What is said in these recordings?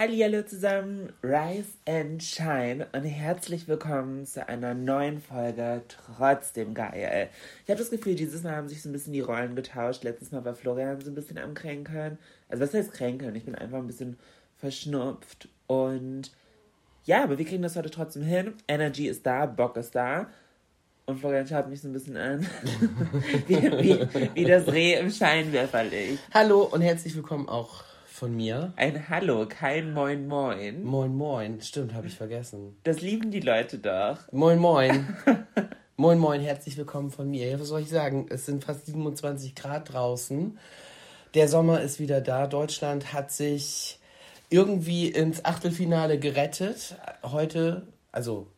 Hallo zusammen, Rise and Shine und herzlich willkommen zu einer neuen Folge Trotzdem geil. Ich habe das Gefühl, dieses Mal haben sich so ein bisschen die Rollen getauscht. Letztes Mal war Florian so ein bisschen am Kränkeln. Also was heißt Kränkeln? Ich bin einfach ein bisschen verschnupft und ja, aber wir kriegen das heute trotzdem hin. Energy ist da, Bock ist da. Und Florian schaut mich so ein bisschen an, wie, wie, wie das Reh im Scheinwerferlicht. Hallo und herzlich willkommen auch von mir. Ein Hallo, kein Moin Moin. Moin Moin, stimmt, habe ich vergessen. Das lieben die Leute doch. Moin Moin. moin Moin, herzlich willkommen von mir. Ja, was soll ich sagen? Es sind fast 27 Grad draußen. Der Sommer ist wieder da. Deutschland hat sich irgendwie ins Achtelfinale gerettet. Heute, also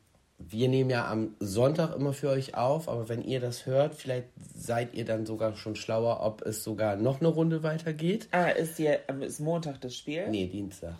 wir nehmen ja am Sonntag immer für euch auf, aber wenn ihr das hört, vielleicht seid ihr dann sogar schon schlauer, ob es sogar noch eine Runde weitergeht. Ah, ist, hier, ist Montag das Spiel? Nee, Dienstag.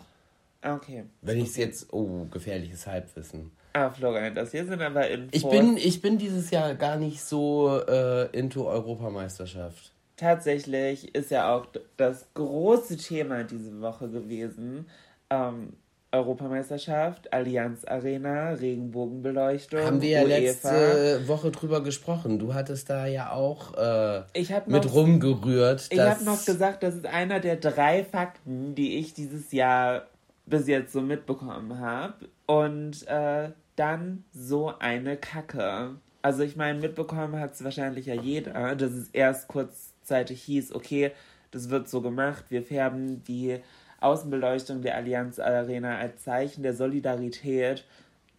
Ah, okay. Wenn ich es jetzt, oh, gefährliches Halbwissen. Ah, Florian, das hier sind aber Infos. Ich bin, ich bin dieses Jahr gar nicht so äh, into Europameisterschaft. Tatsächlich ist ja auch das große Thema diese Woche gewesen. Ähm, Europameisterschaft, Allianz Arena, Regenbogenbeleuchtung. Haben wir ja UEFA. letzte Woche drüber gesprochen. Du hattest da ja auch äh, mit noch, rumgerührt. Ich habe noch gesagt, das ist einer der drei Fakten, die ich dieses Jahr bis jetzt so mitbekommen habe. Und äh, dann so eine Kacke. Also ich meine, mitbekommen hat es wahrscheinlich ja jeder, dass es erst kurzzeitig hieß, okay, das wird so gemacht, wir färben die Außenbeleuchtung der Allianz Arena als Zeichen der Solidarität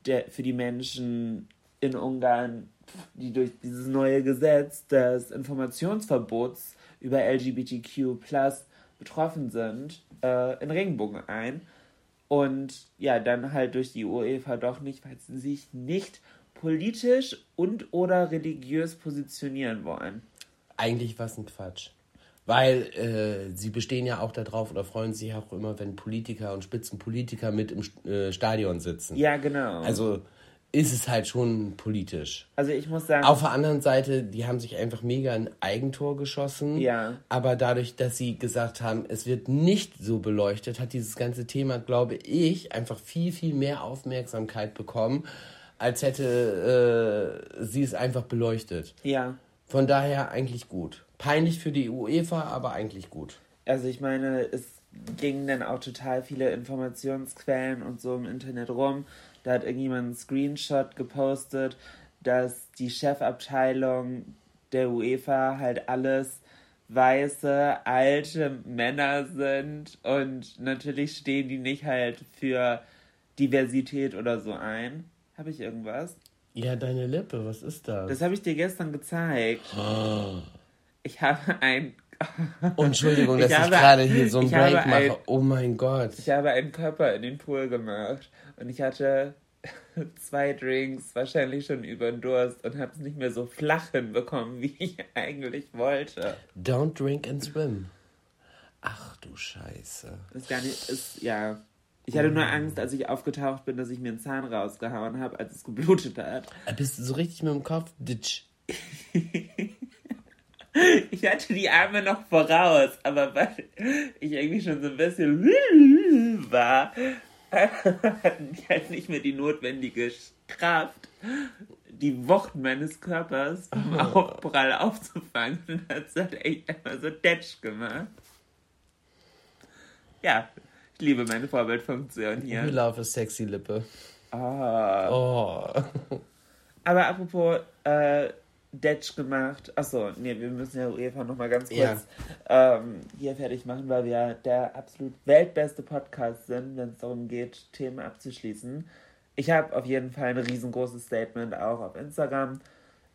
der, für die Menschen in Ungarn, die durch dieses neue Gesetz des Informationsverbots über LGBTQ betroffen sind, äh, in Regenbogen ein. Und ja, dann halt durch die UEFA doch nicht, weil sie sich nicht politisch und oder religiös positionieren wollen. Eigentlich was ein Quatsch. Weil äh, sie bestehen ja auch darauf oder freuen sich auch immer, wenn Politiker und Spitzenpolitiker mit im äh, Stadion sitzen. Ja, genau. Also ist es halt schon politisch. Also ich muss sagen. Auf der anderen Seite, die haben sich einfach mega ein Eigentor geschossen. Ja. Aber dadurch, dass sie gesagt haben, es wird nicht so beleuchtet, hat dieses ganze Thema, glaube ich, einfach viel, viel mehr Aufmerksamkeit bekommen, als hätte äh, sie es einfach beleuchtet. Ja. Von daher eigentlich gut. Peinlich für die UEFA, aber eigentlich gut. Also ich meine, es gingen dann auch total viele Informationsquellen und so im Internet rum. Da hat irgendjemand einen Screenshot gepostet, dass die Chefabteilung der UEFA halt alles weiße, alte Männer sind und natürlich stehen die nicht halt für Diversität oder so ein. Habe ich irgendwas? Ja, deine Lippe, was ist das? Das habe ich dir gestern gezeigt. Ich habe ein. Entschuldigung, dass ich, ich gerade hier so einen Break mache. Ein, oh mein Gott. Ich habe einen Körper in den Pool gemacht und ich hatte zwei Drinks, wahrscheinlich schon über den Durst und habe es nicht mehr so flach hinbekommen, wie ich eigentlich wollte. Don't drink and swim. Ach du Scheiße. Das ist gar nicht, ist, ja. Ich hatte nur Angst, als ich aufgetaucht bin, dass ich mir einen Zahn rausgehauen habe, als es geblutet hat. Bist du so richtig mit dem Kopf? Ditch. ich hatte die Arme noch voraus, aber weil ich irgendwie schon so ein bisschen war, hatten die halt nicht mehr die notwendige Kraft, die Wucht meines Körpers vom Aufprall aufzufangen. Und hat es halt echt einmal so Detsch gemacht. Ja, ich liebe meine Vorbildfunktion hier. We love a sexy Lippe. Ah. Oh. Aber apropos äh, Detsch gemacht. Achso, nee, wir müssen ja UEFA nochmal ganz kurz ja. ähm, hier fertig machen, weil wir der absolut weltbeste Podcast sind, wenn es darum geht, Themen abzuschließen. Ich habe auf jeden Fall ein riesengroßes Statement auch auf Instagram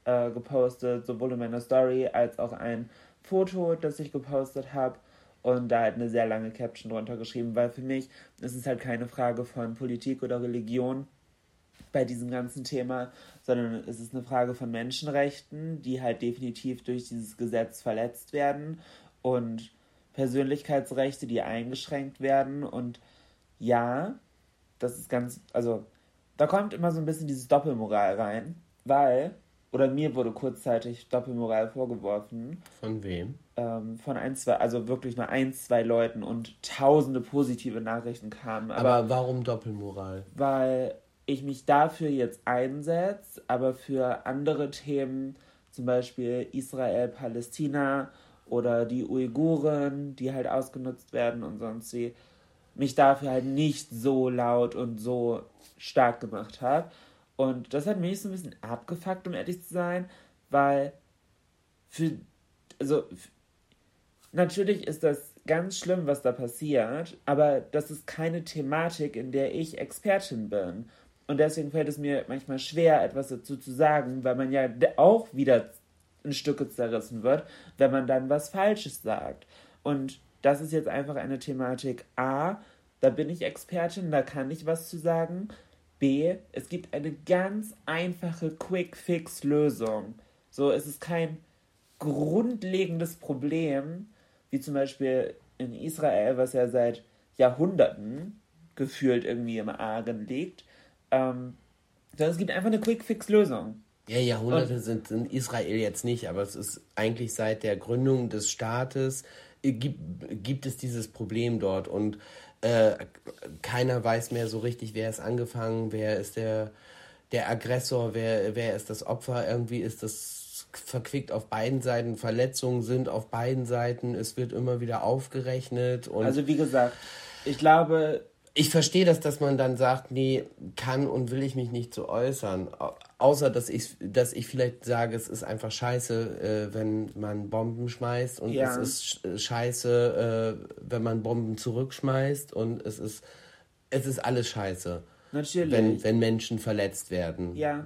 äh, gepostet, sowohl in meiner Story als auch ein Foto, das ich gepostet habe und da halt eine sehr lange Caption drunter geschrieben, weil für mich ist es halt keine Frage von Politik oder Religion bei diesem ganzen Thema, sondern es ist eine Frage von Menschenrechten, die halt definitiv durch dieses Gesetz verletzt werden und Persönlichkeitsrechte, die eingeschränkt werden und ja, das ist ganz, also da kommt immer so ein bisschen dieses Doppelmoral rein, weil, oder mir wurde kurzzeitig Doppelmoral vorgeworfen. Von wem? Ähm, von ein, zwei, also wirklich nur ein, zwei Leuten und tausende positive Nachrichten kamen. Aber, aber warum Doppelmoral? Weil ich mich dafür jetzt einsetze, aber für andere Themen, zum Beispiel Israel, Palästina oder die Uiguren, die halt ausgenutzt werden und sonst wie, mich dafür halt nicht so laut und so stark gemacht habe. Und das hat mich so ein bisschen abgefuckt, um ehrlich zu sein, weil für, also, natürlich ist das ganz schlimm, was da passiert, aber das ist keine Thematik, in der ich Expertin bin. Und deswegen fällt es mir manchmal schwer, etwas dazu zu sagen, weil man ja auch wieder in Stücke zerrissen wird, wenn man dann was Falsches sagt. Und das ist jetzt einfach eine Thematik A, da bin ich Expertin, da kann ich was zu sagen. B, es gibt eine ganz einfache Quick-Fix-Lösung. So, es ist kein grundlegendes Problem, wie zum Beispiel in Israel, was ja seit Jahrhunderten gefühlt irgendwie im Argen liegt. Ähm, sondern es gibt einfach eine Quick-Fix-Lösung. Ja, Jahrhunderte sind in Israel jetzt nicht, aber es ist eigentlich seit der Gründung des Staates äh, gibt, gibt es dieses Problem dort und äh, keiner weiß mehr so richtig, wer ist angefangen, wer ist der, der Aggressor, wer, wer ist das Opfer. Irgendwie ist das verquickt auf beiden Seiten. Verletzungen sind auf beiden Seiten. Es wird immer wieder aufgerechnet. Und also wie gesagt, ich glaube, ich verstehe das, dass man dann sagt, nee, kann und will ich mich nicht so äußern. Außer, dass ich, dass ich vielleicht sage, es ist einfach scheiße, äh, wenn man Bomben schmeißt und ja. es ist äh, scheiße, äh, wenn man Bomben zurückschmeißt und es ist, es ist alles scheiße. Natürlich. Wenn, wenn Menschen verletzt werden. Ja.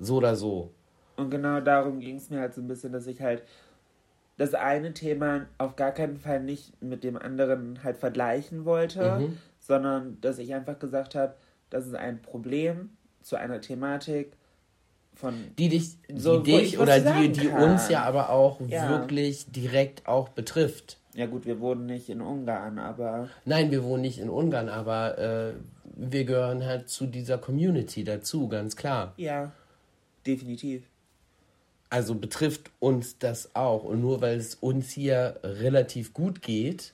So oder so. Und genau darum ging es mir halt so ein bisschen, dass ich halt das eine Thema auf gar keinen Fall nicht mit dem anderen halt vergleichen wollte, mhm sondern dass ich einfach gesagt habe, das ist ein Problem zu einer Thematik von die dich, so, die dich oder die, die uns ja aber auch ja. wirklich direkt auch betrifft. Ja gut, wir wohnen nicht in Ungarn, aber nein, wir wohnen nicht in Ungarn, aber äh, wir gehören halt zu dieser Community dazu, ganz klar. Ja, definitiv. Also betrifft uns das auch und nur weil es uns hier relativ gut geht,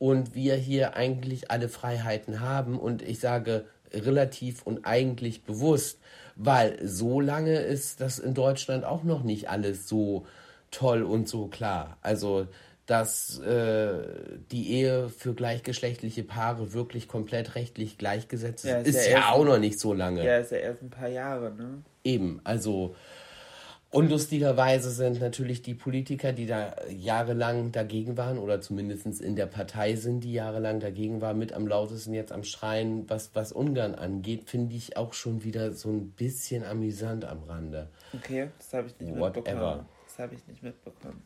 und wir hier eigentlich alle Freiheiten haben und ich sage relativ und eigentlich bewusst, weil so lange ist das in Deutschland auch noch nicht alles so toll und so klar. Also dass äh, die Ehe für gleichgeschlechtliche Paare wirklich komplett rechtlich gleichgesetzt ist, ja, ist, ist ja, ja auch noch nicht so lange. Ja, ist ja erst ein paar Jahre, ne? Eben, also und lustigerweise sind natürlich die Politiker, die da jahrelang dagegen waren oder zumindest in der Partei sind, die jahrelang dagegen waren, mit am lautesten jetzt am Schreien, was, was Ungarn angeht, finde ich auch schon wieder so ein bisschen amüsant am Rande. Okay, das habe ich nicht Whatever. mitbekommen. Das habe ich nicht mitbekommen.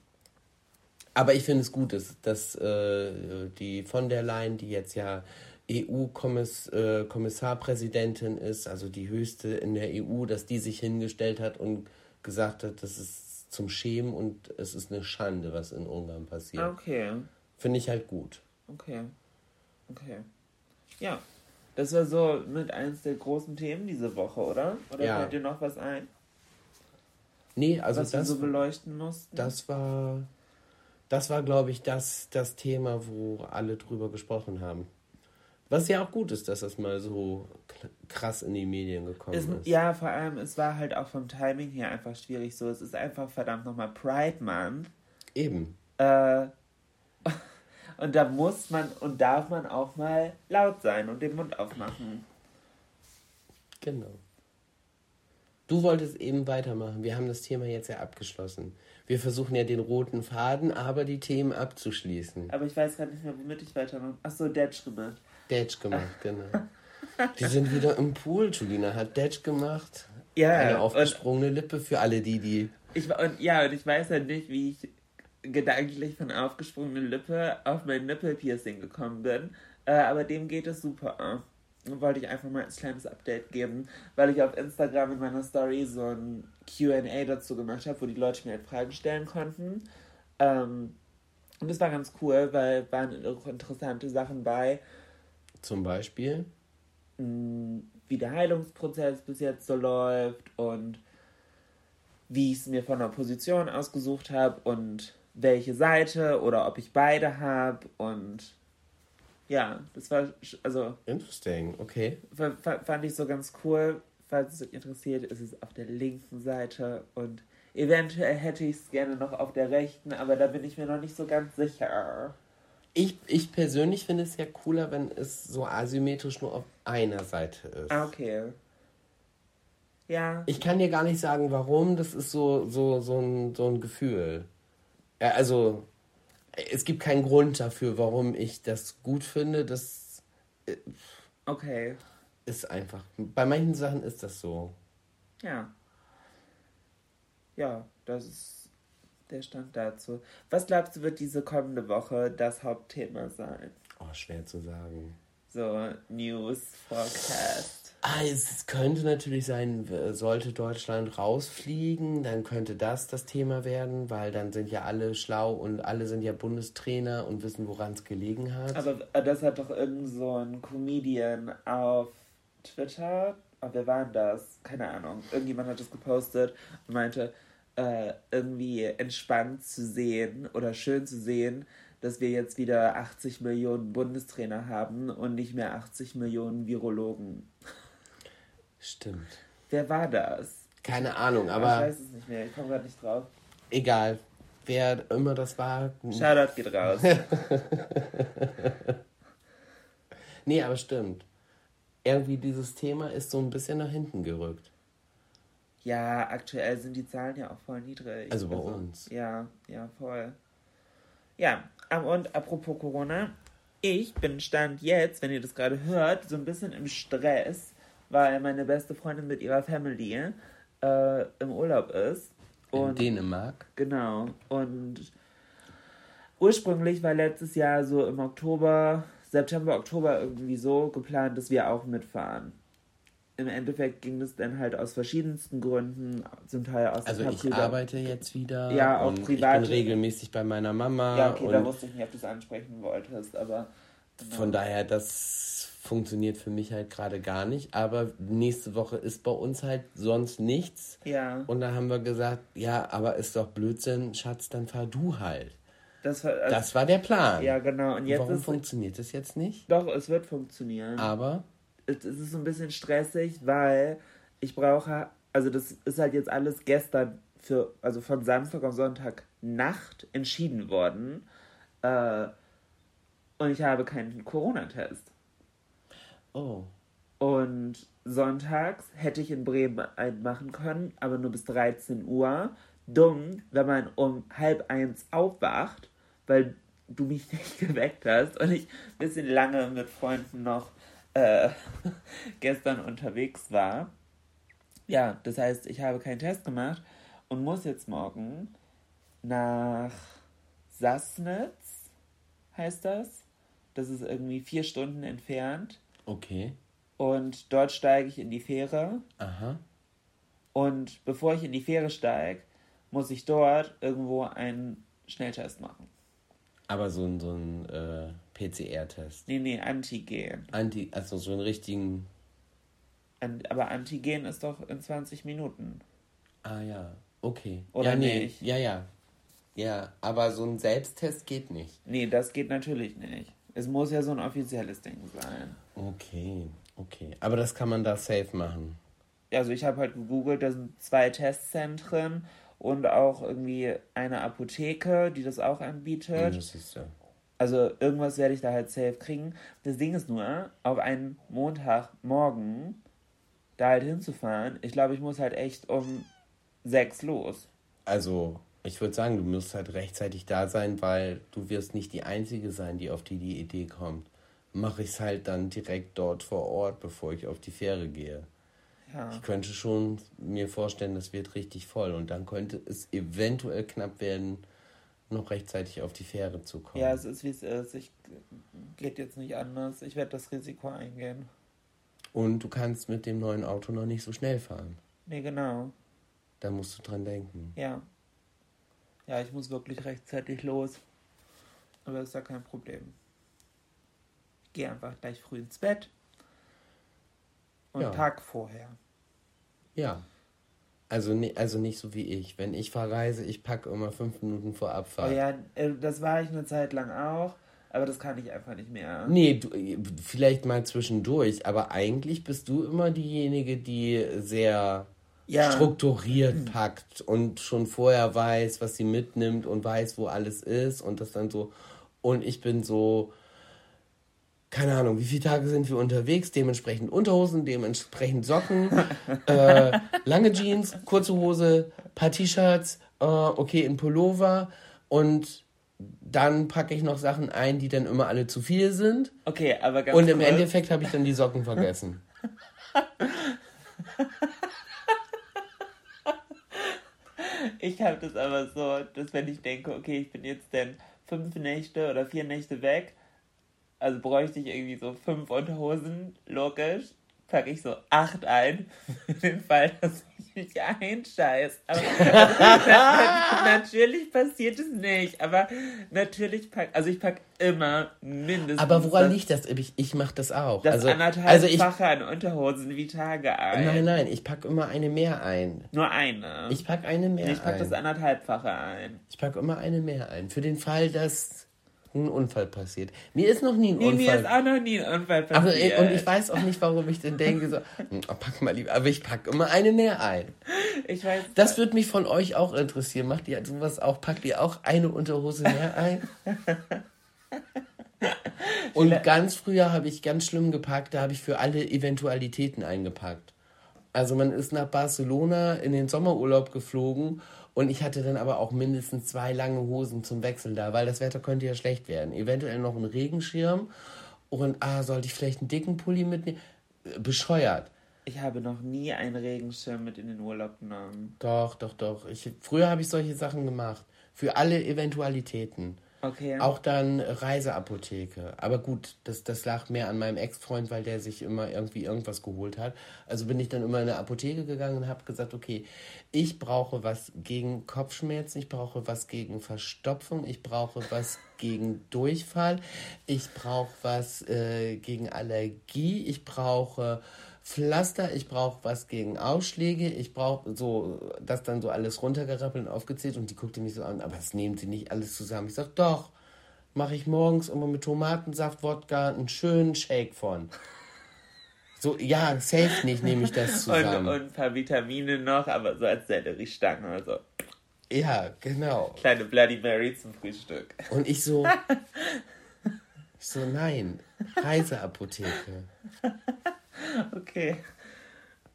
Aber ich finde es gut, dass, dass äh, die von der Leyen, die jetzt ja EU-Kommissarpräsidentin äh, ist, also die höchste in der EU, dass die sich hingestellt hat und gesagt hat, das ist zum Schämen und es ist eine Schande, was in Ungarn passiert. Okay. Finde ich halt gut. Okay. Okay. Ja. Das war so mit eins der großen Themen diese Woche, oder? Oder ja. fällt dir noch was ein? Nee, also was das, wir so beleuchten mussten? Das war, das war, glaube ich, das, das Thema, wo alle drüber gesprochen haben. Was ja auch gut ist, dass das mal so krass in die Medien gekommen es, ist. Ja, vor allem, es war halt auch vom Timing her einfach schwierig so. Es ist einfach verdammt nochmal Pride Month. Eben. Äh, und da muss man und darf man auch mal laut sein und den Mund aufmachen. Genau. Du wolltest eben weitermachen. Wir haben das Thema jetzt ja abgeschlossen. Wir versuchen ja den roten Faden, aber die Themen abzuschließen. Aber ich weiß gar nicht mehr, womit ich weitermache. Achso, Detsch gemacht. Detsch gemacht, genau. Die sind wieder im Pool. Julina hat Detsch gemacht. Ja, Eine aufgesprungene Lippe für alle die, die. Ich, und, ja, und ich weiß halt nicht, wie ich gedanklich von aufgesprungene Lippe auf mein Nippelpiercing gekommen bin. Äh, aber dem geht es super. Wollte ich einfach mal als kleines Update geben, weil ich auf Instagram in meiner Story so ein QA dazu gemacht habe, wo die Leute mir halt Fragen stellen konnten. Ähm, und das war ganz cool, weil waren auch interessante Sachen bei. Zum Beispiel? Wie der Heilungsprozess bis jetzt so läuft und wie ich es mir von der Position ausgesucht habe und welche Seite oder ob ich beide habe und ja, das war also interesting, okay. Fand ich so ganz cool. Falls es euch interessiert, ist es auf der linken Seite und eventuell hätte ich es gerne noch auf der rechten, aber da bin ich mir noch nicht so ganz sicher. Ich, ich persönlich finde es ja cooler, wenn es so asymmetrisch nur auf einer Seite ist. Ah, okay. Ja. Ich kann dir gar nicht sagen, warum. Das ist so, so, so, ein, so ein Gefühl. Also, es gibt keinen Grund dafür, warum ich das gut finde. Das äh, okay. ist einfach. Bei manchen Sachen ist das so. Ja. Ja, das ist der Stand dazu. Was glaubst du, wird diese kommende Woche das Hauptthema sein? Oh, schwer zu sagen. So, News, Forecast. Ah, es könnte natürlich sein, sollte Deutschland rausfliegen, dann könnte das das Thema werden, weil dann sind ja alle schlau und alle sind ja Bundestrainer und wissen, woran es gelegen hat. Aber das hat doch irgend so ein Comedian auf Twitter, oh, wer war denn das? Keine Ahnung. Irgendjemand hat das gepostet und meinte, äh, irgendwie entspannt zu sehen oder schön zu sehen, dass wir jetzt wieder 80 Millionen Bundestrainer haben und nicht mehr 80 Millionen Virologen. Stimmt. Wer war das? Keine Ahnung, aber. Ich weiß es nicht mehr, ich komme gerade nicht drauf. Egal. Wer immer das war. Shoutout geht raus. nee, aber stimmt. Irgendwie dieses Thema ist so ein bisschen nach hinten gerückt. Ja, aktuell sind die Zahlen ja auch voll niedrig. Also bei also, uns. Ja, ja, voll. Ja, und apropos Corona, ich bin Stand jetzt, wenn ihr das gerade hört, so ein bisschen im Stress, weil meine beste Freundin mit ihrer Family äh, im Urlaub ist. Und, In Dänemark? Genau. Und ursprünglich war letztes Jahr so im Oktober, September, Oktober irgendwie so geplant, dass wir auch mitfahren. Im Endeffekt ging es dann halt aus verschiedensten Gründen, zum Teil aus Also ich privat. arbeite jetzt wieder. Ja, auch privat. Ich bin regelmäßig bei meiner Mama. Ja, okay, da wusste ich nicht, ob du es ansprechen wolltest, aber. Genau. Von daher, das funktioniert für mich halt gerade gar nicht. Aber nächste Woche ist bei uns halt sonst nichts. Ja. Und da haben wir gesagt, ja, aber ist doch Blödsinn, Schatz, dann fahr du halt. Das war, also, das war der Plan. Ja, genau. Und jetzt Warum funktioniert das jetzt nicht? Doch, es wird funktionieren. Aber? Es, ist so ein bisschen stressig, weil ich brauche, also das ist halt jetzt alles gestern für, also von Samstag auf Sonntag Nacht entschieden worden. Äh, und ich habe keinen Corona-Test. Oh. Und sonntags hätte ich in Bremen einen machen können, aber nur bis 13 Uhr. Dumm, wenn man um halb eins aufwacht, weil du mich nicht geweckt hast und ich ein bisschen lange mit Freunden noch äh, gestern unterwegs war. Ja, das heißt, ich habe keinen Test gemacht und muss jetzt morgen nach Sassnitz, heißt das. Das ist irgendwie vier Stunden entfernt. Okay. Und dort steige ich in die Fähre. Aha. Und bevor ich in die Fähre steige, muss ich dort irgendwo einen Schnelltest machen. Aber so ein, so ein äh, PCR-Test? Nee, nee, Antigen. Anti, also so einen richtigen. aber Antigen ist doch in 20 Minuten. Ah ja, okay. Oder ja, nee, nicht? Ja, ja. Ja, aber so ein Selbsttest geht nicht. Nee, das geht natürlich nicht. Es muss ja so ein offizielles Ding sein. Okay, okay. Aber das kann man da safe machen. Also ich habe halt gegoogelt, da sind zwei Testzentren und auch irgendwie eine Apotheke, die das auch anbietet. Das ist ja. Also irgendwas werde ich da halt safe kriegen. Das Ding ist nur, auf einen Montagmorgen da halt hinzufahren. Ich glaube, ich muss halt echt um sechs los. Also, ich würde sagen, du musst halt rechtzeitig da sein, weil du wirst nicht die Einzige sein, die auf die, die Idee kommt. Mache ich es halt dann direkt dort vor Ort, bevor ich auf die Fähre gehe. Ja. Ich könnte schon mir vorstellen, das wird richtig voll und dann könnte es eventuell knapp werden, noch rechtzeitig auf die Fähre zu kommen. Ja, es ist wie es ist. Ich geht jetzt nicht anders. Ich werde das Risiko eingehen. Und du kannst mit dem neuen Auto noch nicht so schnell fahren. Nee, genau. Da musst du dran denken. Ja. Ja, ich muss wirklich rechtzeitig los. Aber ist ja kein Problem. Ich gehe einfach gleich früh ins Bett. Und ja. Tag vorher. Ja. Also, also nicht so wie ich. Wenn ich verreise, ich packe immer fünf Minuten vor Abfahrt. Oh ja, äh, das war ich eine Zeit lang auch. Aber das kann ich einfach nicht mehr. Nee, du, vielleicht mal zwischendurch. Aber eigentlich bist du immer diejenige, die sehr ja. strukturiert mhm. packt und schon vorher weiß, was sie mitnimmt und weiß, wo alles ist und das dann so. Und ich bin so, keine Ahnung, wie viele Tage sind wir unterwegs? Dementsprechend Unterhosen, dementsprechend Socken, äh, lange Jeans, kurze Hose, paar T-Shirts, äh, okay, ein Pullover und dann packe ich noch Sachen ein, die dann immer alle zu viel sind. Okay, aber ganz Und im cool. Endeffekt habe ich dann die Socken vergessen. Ich habe das aber so, dass wenn ich denke, okay, ich bin jetzt dann fünf Nächte oder vier Nächte weg, also bräuchte ich irgendwie so fünf Unterhosen, logisch, packe ich so acht ein, für den Fall, dass ich mich einscheiß. Aber natürlich passiert es nicht, aber natürlich pack, also ich packe immer mindestens. Aber woran liegt das? Ich, ich mache das auch. Das also, anderthalb also ich, an Unterhosen wie Tage ein. Nein, nein, ich packe immer eine mehr ein. Nur eine? Ich packe eine mehr ich pack ein. Ich packe das anderthalbfache ein. Ich packe immer eine mehr ein. Für den Fall, dass ein Unfall passiert. Mir ist noch nie ein nee, Unfall. Mir ist auch noch nie ein Unfall passiert. Aber, und ich weiß auch nicht, warum ich denn denke, so, hm, oh, pack mal lieber, aber ich packe immer eine mehr ein. Ich weiß. Das würde mich von euch auch interessieren. Macht ihr sowas auch? Packt ihr auch eine Unterhose mehr ein? und ganz früher habe ich ganz schlimm gepackt, da habe ich für alle Eventualitäten eingepackt. Also man ist nach Barcelona in den Sommerurlaub geflogen und ich hatte dann aber auch mindestens zwei lange Hosen zum Wechseln da, weil das Wetter könnte ja schlecht werden. Eventuell noch ein Regenschirm und ah, sollte ich vielleicht einen dicken Pulli mitnehmen? Bescheuert. Ich habe noch nie einen Regenschirm mit in den Urlaub genommen. Doch, doch, doch. Ich, früher habe ich solche Sachen gemacht. Für alle Eventualitäten. Okay. Auch dann Reiseapotheke. Aber gut, das, das lag mehr an meinem Ex-Freund, weil der sich immer irgendwie irgendwas geholt hat. Also bin ich dann immer in eine Apotheke gegangen und habe gesagt, okay, ich brauche was gegen Kopfschmerzen, ich brauche was gegen Verstopfung, ich brauche was gegen Durchfall, ich brauche was äh, gegen Allergie, ich brauche Pflaster, ich brauche was gegen Ausschläge, ich brauche so, das dann so alles runtergerappelt und aufgezählt und die guckte mich so an, aber das nehmen sie nicht alles zusammen. Ich sag, doch, mache ich morgens immer mit Tomatensaft, Wodka einen schönen Shake von. So, ja, safe nicht nehme ich das zusammen. Und, und ein paar Vitamine noch, aber so als Selleriestangen oder so. Ja, genau. Kleine Bloody Mary zum Frühstück. Und ich so, ich so, nein, Reiseapotheke. Okay.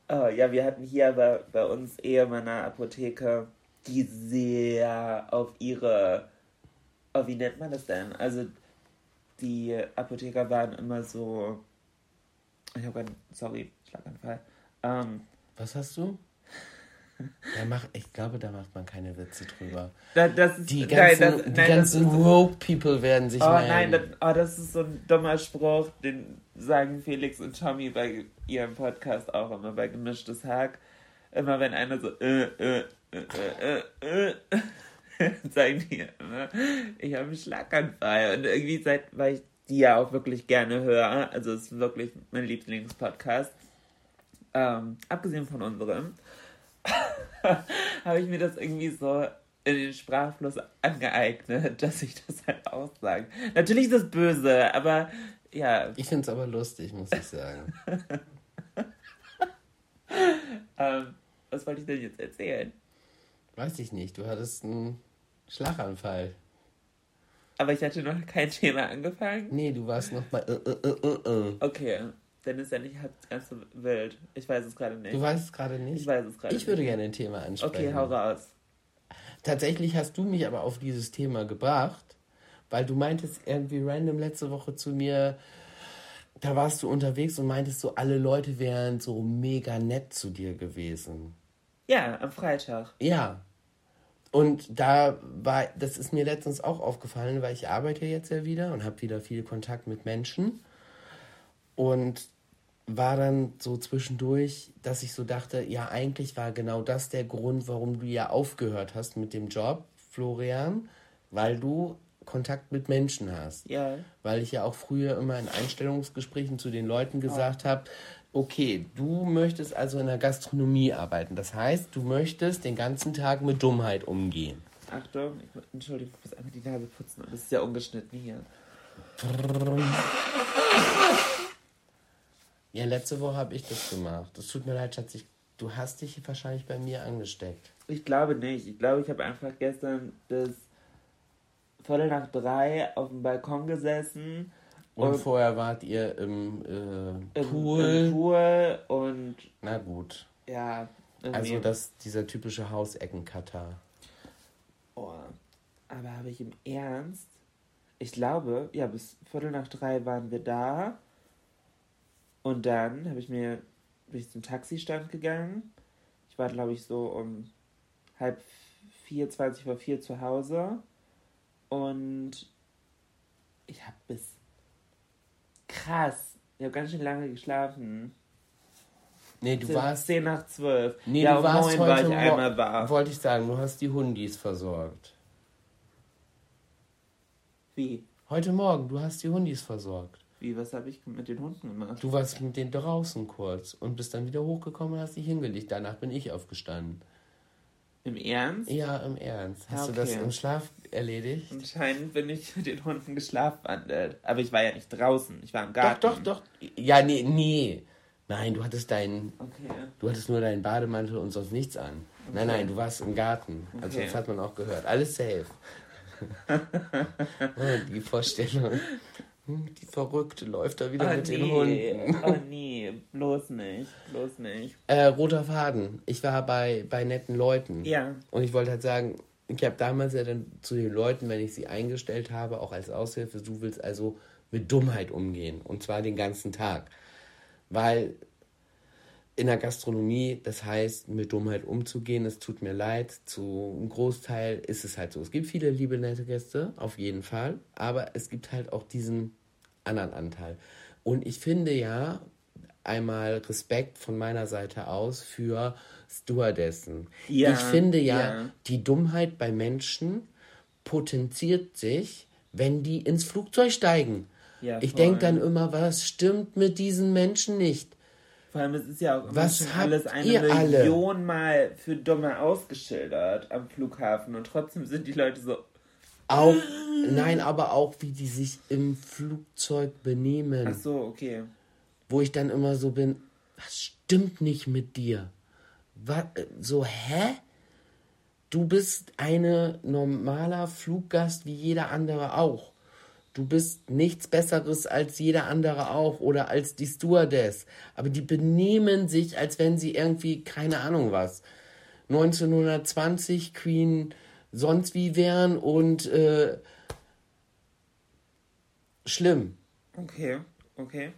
Oh, ja, wir hatten hier bei, bei uns Ehemanner Apotheke, die sehr auf ihre, oh, wie nennt man das denn? Also die Apotheker waren immer so, ich habe gerade, sorry, Schlaganfall. Ähm, Was hast du? Da mach, ich glaube, da macht man keine Witze drüber. Da, ist, die ganzen, nein, das, die nein, ganzen Rogue People werden sich Oh melden. nein, das, oh, das ist so ein dummer Spruch, den sagen Felix und Tommy bei ihrem Podcast auch immer bei Gemischtes Hack. Immer wenn einer so äh, äh, äh, äh, äh, sagen die immer, ich habe einen Schlaganfall. Und irgendwie seit, weil ich die ja auch wirklich gerne höre, also es ist wirklich mein Lieblingspodcast, ähm, abgesehen von unserem, habe ich mir das irgendwie so in den Sprachfluss angeeignet, dass ich das halt aussage. Natürlich ist das böse, aber ja. Ich finde es aber lustig, muss ich sagen. ähm, was wollte ich denn jetzt erzählen? Weiß ich nicht. Du hattest einen Schlaganfall. Aber ich hatte noch kein Thema angefangen. Nee, du warst noch bei. Äh, äh, äh, okay. Dann ist ja nicht ganz so wild. Ich weiß es gerade nicht. Du weißt es gerade nicht? Ich weiß es gerade Ich würde gerne ein Thema ansprechen. Okay, hau raus. Tatsächlich hast du mich aber auf dieses Thema gebracht, weil du meintest irgendwie random letzte Woche zu mir, da warst du unterwegs und meintest so, alle Leute wären so mega nett zu dir gewesen. Ja, am Freitag. Ja. Und da war, das ist mir letztens auch aufgefallen, weil ich arbeite jetzt ja wieder und habe wieder viel Kontakt mit Menschen. Und war dann so zwischendurch, dass ich so dachte, ja, eigentlich war genau das der Grund, warum du ja aufgehört hast mit dem Job, Florian, weil du Kontakt mit Menschen hast. Ja. Weil ich ja auch früher immer in Einstellungsgesprächen zu den Leuten gesagt habe, okay, du möchtest also in der Gastronomie arbeiten. Das heißt, du möchtest den ganzen Tag mit Dummheit umgehen. Achtung, ich, Entschuldigung, ich muss einmal die Nase putzen. Das ist ja ungeschnitten hier. Ja, letzte Woche habe ich das gemacht. Das tut mir leid, Schatz. Ich, du hast dich wahrscheinlich bei mir angesteckt. Ich glaube nicht. Ich glaube, ich habe einfach gestern bis Viertel nach drei auf dem Balkon gesessen. Und, und vorher wart ihr im, äh, Pool. Im, Im Pool und. Na gut. Ja. Irgendwie. Also das, dieser typische Hausecken-Katar. Oh. Aber habe ich im Ernst? Ich glaube, ja, bis Viertel nach drei waren wir da. Und dann habe ich mir bin ich zum Taxistand gegangen. Ich war, glaube ich, so um halb vier, zwanzig vor vier zu Hause. Und ich habe bis krass, ich habe ganz schön lange geschlafen. Nee, du 10, warst. 10 nach 12. Nee, ja, du warst heute war ich einmal wach. Wollte ich sagen, du hast die Hundis versorgt. Wie? Heute Morgen, du hast die Hundis versorgt. Wie, was habe ich mit den Hunden gemacht? Du warst mit denen draußen kurz und bist dann wieder hochgekommen und hast dich hingelegt. Danach bin ich aufgestanden. Im Ernst? Ja, im Ernst. Hast okay. du das im Schlaf erledigt? Anscheinend bin ich mit den Hunden geschlafwandelt. Aber ich war ja nicht draußen, ich war im Garten. Doch, doch, doch. Ja, nee, nee. Nein, du hattest deinen. Okay. Du hattest nur deinen Bademantel und sonst nichts an. Okay. Nein, nein, du warst im Garten. Also okay. das hat man auch gehört. Alles safe. Die Vorstellung. Die Verrückte läuft da wieder oh, mit nee. den Hunden. Oh nee, bloß nicht, bloß nicht. Äh, roter Faden. Ich war bei, bei netten Leuten. Ja. Und ich wollte halt sagen, ich habe damals ja dann zu den Leuten, wenn ich sie eingestellt habe, auch als Aushilfe, du willst also mit Dummheit umgehen. Und zwar den ganzen Tag. Weil in der Gastronomie, das heißt, mit Dummheit umzugehen, es tut mir leid, zu einem Großteil ist es halt so. Es gibt viele liebe, nette Gäste, auf jeden Fall, aber es gibt halt auch diesen anderen Anteil. Und ich finde ja einmal Respekt von meiner Seite aus für Stewardessen. Ja, ich finde ja, ja, die Dummheit bei Menschen potenziert sich, wenn die ins Flugzeug steigen. Ja, ich denke dann immer, was stimmt mit diesen Menschen nicht? Vor allem, es ist ja auch was alles eine Million alle? Mal für Dumme ausgeschildert am Flughafen und trotzdem sind die Leute so, auch, nein, aber auch, wie die sich im Flugzeug benehmen. Ach so, okay. Wo ich dann immer so bin, was stimmt nicht mit dir? Was, so, hä? Du bist eine normaler Fluggast wie jeder andere auch. Du bist nichts Besseres als jeder andere auch oder als die Stewardess. Aber die benehmen sich, als wenn sie irgendwie, keine Ahnung was. 1920 Queen sonst wie wären und äh, schlimm. Okay, okay.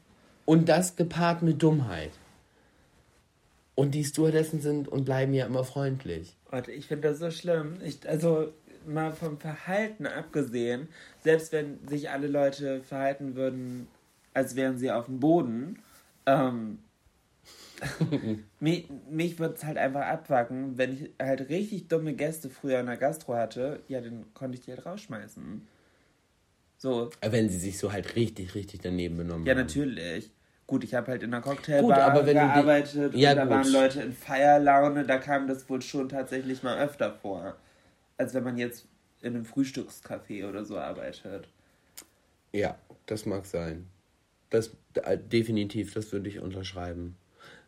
Und das gepaart mit Dummheit. Und die Stewardessen sind und bleiben ja immer freundlich. Warte, ich finde das so schlimm. Ich, also mal vom Verhalten abgesehen, selbst wenn sich alle Leute verhalten würden, als wären sie auf dem Boden, ähm, mich mich würde es halt einfach abwacken, wenn ich halt richtig dumme Gäste früher in der Gastro hatte, ja, dann konnte ich die halt rausschmeißen. So. Wenn sie sich so halt richtig, richtig daneben benommen ja, haben. Ja, natürlich. Gut, ich habe halt in der Cocktailbar gearbeitet ja, und da gut. waren Leute in Feierlaune, da kam das wohl schon tatsächlich mal öfter vor. Als wenn man jetzt in einem Frühstückscafé oder so arbeitet. Ja, das mag sein. Das äh, definitiv, das würde ich unterschreiben.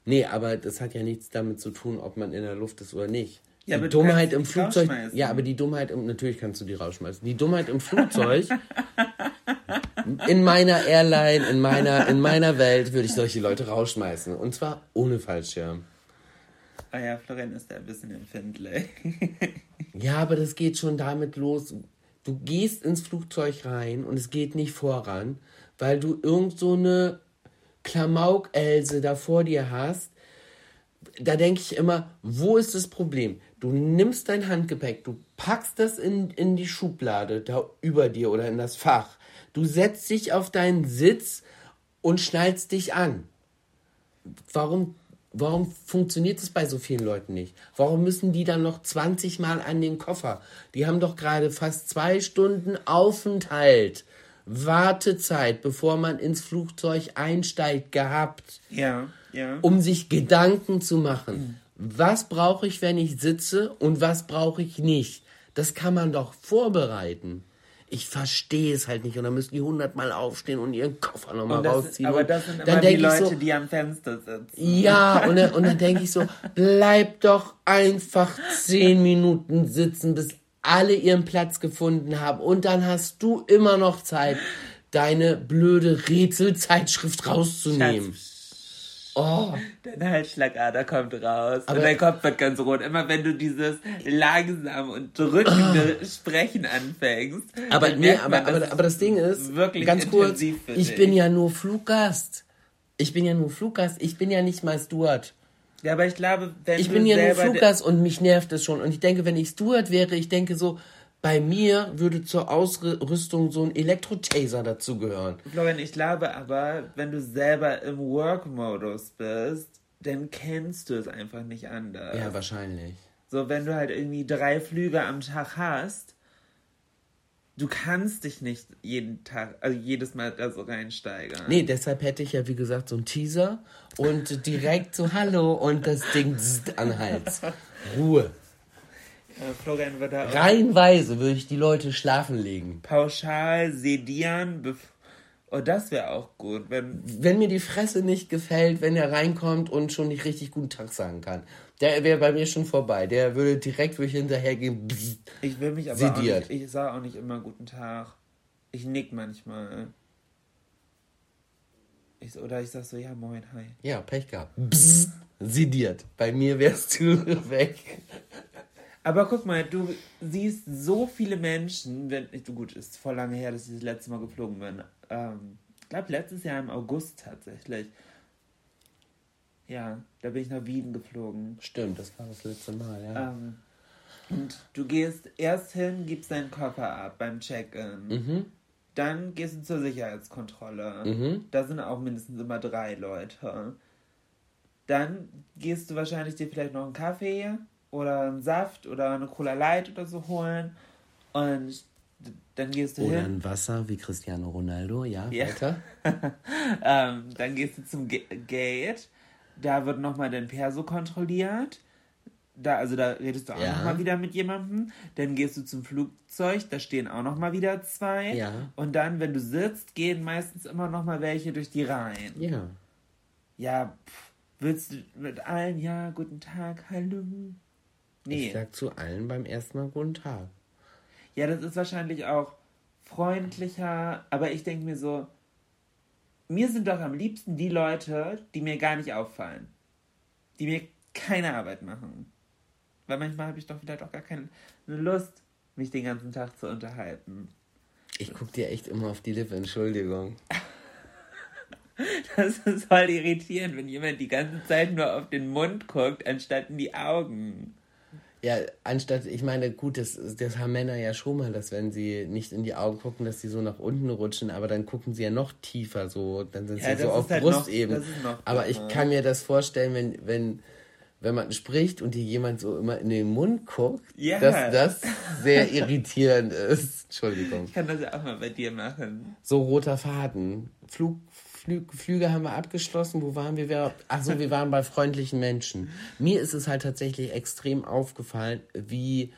Nee, aber das hat ja nichts damit zu tun, ob man in der Luft ist oder nicht. Ja, die Dummheit im Flugzeug. Ja, aber die Dummheit im. Natürlich kannst du die rausschmeißen. Die Dummheit im Flugzeug. in meiner Airline, in meiner, in meiner Welt würde ich solche Leute rausschmeißen. Und zwar ohne Fallschirm. Ah ja, Florian ist da ein bisschen empfindlich. ja, aber das geht schon damit los. Du gehst ins Flugzeug rein und es geht nicht voran, weil du irgend so eine Klamauk-Else da vor dir hast. Da denke ich immer, wo ist das Problem? Du nimmst dein Handgepäck, du packst das in, in die Schublade da über dir oder in das Fach. Du setzt dich auf deinen Sitz und schnallst dich an. Warum Warum funktioniert es bei so vielen Leuten nicht? Warum müssen die dann noch 20 Mal an den Koffer? Die haben doch gerade fast zwei Stunden Aufenthalt, Wartezeit, bevor man ins Flugzeug einsteigt, gehabt. Ja, ja. Um sich Gedanken zu machen. Was brauche ich, wenn ich sitze und was brauche ich nicht? Das kann man doch vorbereiten ich verstehe es halt nicht. Und dann müssen die hundertmal aufstehen und ihren Koffer nochmal rausziehen. Aber das sind immer die Leute, so, die am Fenster sitzen. Ja, und dann, und dann denke ich so, bleib doch einfach zehn Minuten sitzen, bis alle ihren Platz gefunden haben. Und dann hast du immer noch Zeit, deine blöde Rätselzeitschrift rauszunehmen. Schatz, Oh. Deine Halsschlagader kommt raus aber und dein Kopf wird ganz rot. Immer wenn du dieses langsam und drückende oh. Sprechen anfängst. Aber, nee, aber, man, aber, aber das Ding ist, wirklich ganz kurz, ich dich. bin ja nur Fluggast. Ich bin ja nur Fluggast. Ich bin ja nicht mal Steward. Ja, aber ich glaube, wenn Ich bin ja nur Fluggast und mich nervt es schon. Und ich denke, wenn ich Steward wäre, ich denke so, bei mir würde zur Ausrüstung so ein Elektro-Taser dazugehören. Florian, ich glaube aber, wenn du selber im Work-Modus bist, dann kennst du es einfach nicht anders. Ja, wahrscheinlich. So, wenn du halt irgendwie drei Flüge am Tag hast, du kannst dich nicht jeden Tag, also jedes Mal da so reinsteigern. Nee, deshalb hätte ich ja, wie gesagt, so einen Teaser und direkt so Hallo und das Ding an Hals. Ruhe. Äh, Florian wird da Reihenweise würde ich die Leute schlafen legen. Pauschal sedieren. Oh, das wäre auch gut. Wenn, wenn mir die Fresse nicht gefällt, wenn er reinkommt und schon nicht richtig guten Tag sagen kann. Der wäre bei mir schon vorbei. Der würde direkt würde ich hinterhergehen. Bzz, ich will mich aber sediert. auch nicht, ich sage auch nicht immer guten Tag. Ich nick manchmal. Ich, oder ich sag so, ja, moin, hi. Ja, Pech gehabt. Bzz, sediert. Bei mir wärst du weg. Aber guck mal, du siehst so viele Menschen, wenn, gut, ist voll lange her, dass ich das letzte Mal geflogen bin. Ähm, ich glaube, letztes Jahr im August tatsächlich. Ja, da bin ich nach Wien geflogen. Stimmt, das war das letzte Mal, ja. Ähm, und du gehst erst hin, gibst deinen Koffer ab beim Check-in. Mhm. Dann gehst du zur Sicherheitskontrolle. Mhm. Da sind auch mindestens immer drei Leute. Dann gehst du wahrscheinlich dir vielleicht noch einen Kaffee oder einen Saft oder eine Cola Light oder so holen und dann gehst du oder hin. ein Wasser wie Cristiano Ronaldo, ja, ja. weiter. ähm, dann gehst du zum G Gate, da wird nochmal dein Perso kontrolliert. Da, also da redest du auch ja. nochmal wieder mit jemandem. Dann gehst du zum Flugzeug, da stehen auch nochmal wieder zwei. Ja. Und dann, wenn du sitzt, gehen meistens immer nochmal welche durch die Reihen. Ja. Ja, pff, willst du mit allen, ja, guten Tag, hallo. Nee. Ich sag zu allen beim ersten Mal guten Tag. Ja, das ist wahrscheinlich auch freundlicher, aber ich denke mir so, mir sind doch am liebsten die Leute, die mir gar nicht auffallen. Die mir keine Arbeit machen. Weil manchmal habe ich doch vielleicht auch gar keine Lust, mich den ganzen Tag zu unterhalten. Ich gucke dir echt immer auf die Lippe, Entschuldigung. das ist voll irritierend, wenn jemand die ganze Zeit nur auf den Mund guckt, anstatt in die Augen. Ja, anstatt, ich meine, gut, das, das haben Männer ja schon mal, dass wenn sie nicht in die Augen gucken, dass sie so nach unten rutschen, aber dann gucken sie ja noch tiefer, so, dann sind ja, sie so auf halt Brustebene. aber ich kann mir das vorstellen, wenn, wenn, wenn man spricht und dir jemand so immer in den Mund guckt, ja. dass das sehr irritierend ist. Entschuldigung. Ich kann das ja auch mal bei dir machen. So roter Faden. Flug, Flü Flüge haben wir abgeschlossen. Wo waren wir? Achso, wir waren bei freundlichen Menschen. Mir ist es halt tatsächlich extrem aufgefallen, wie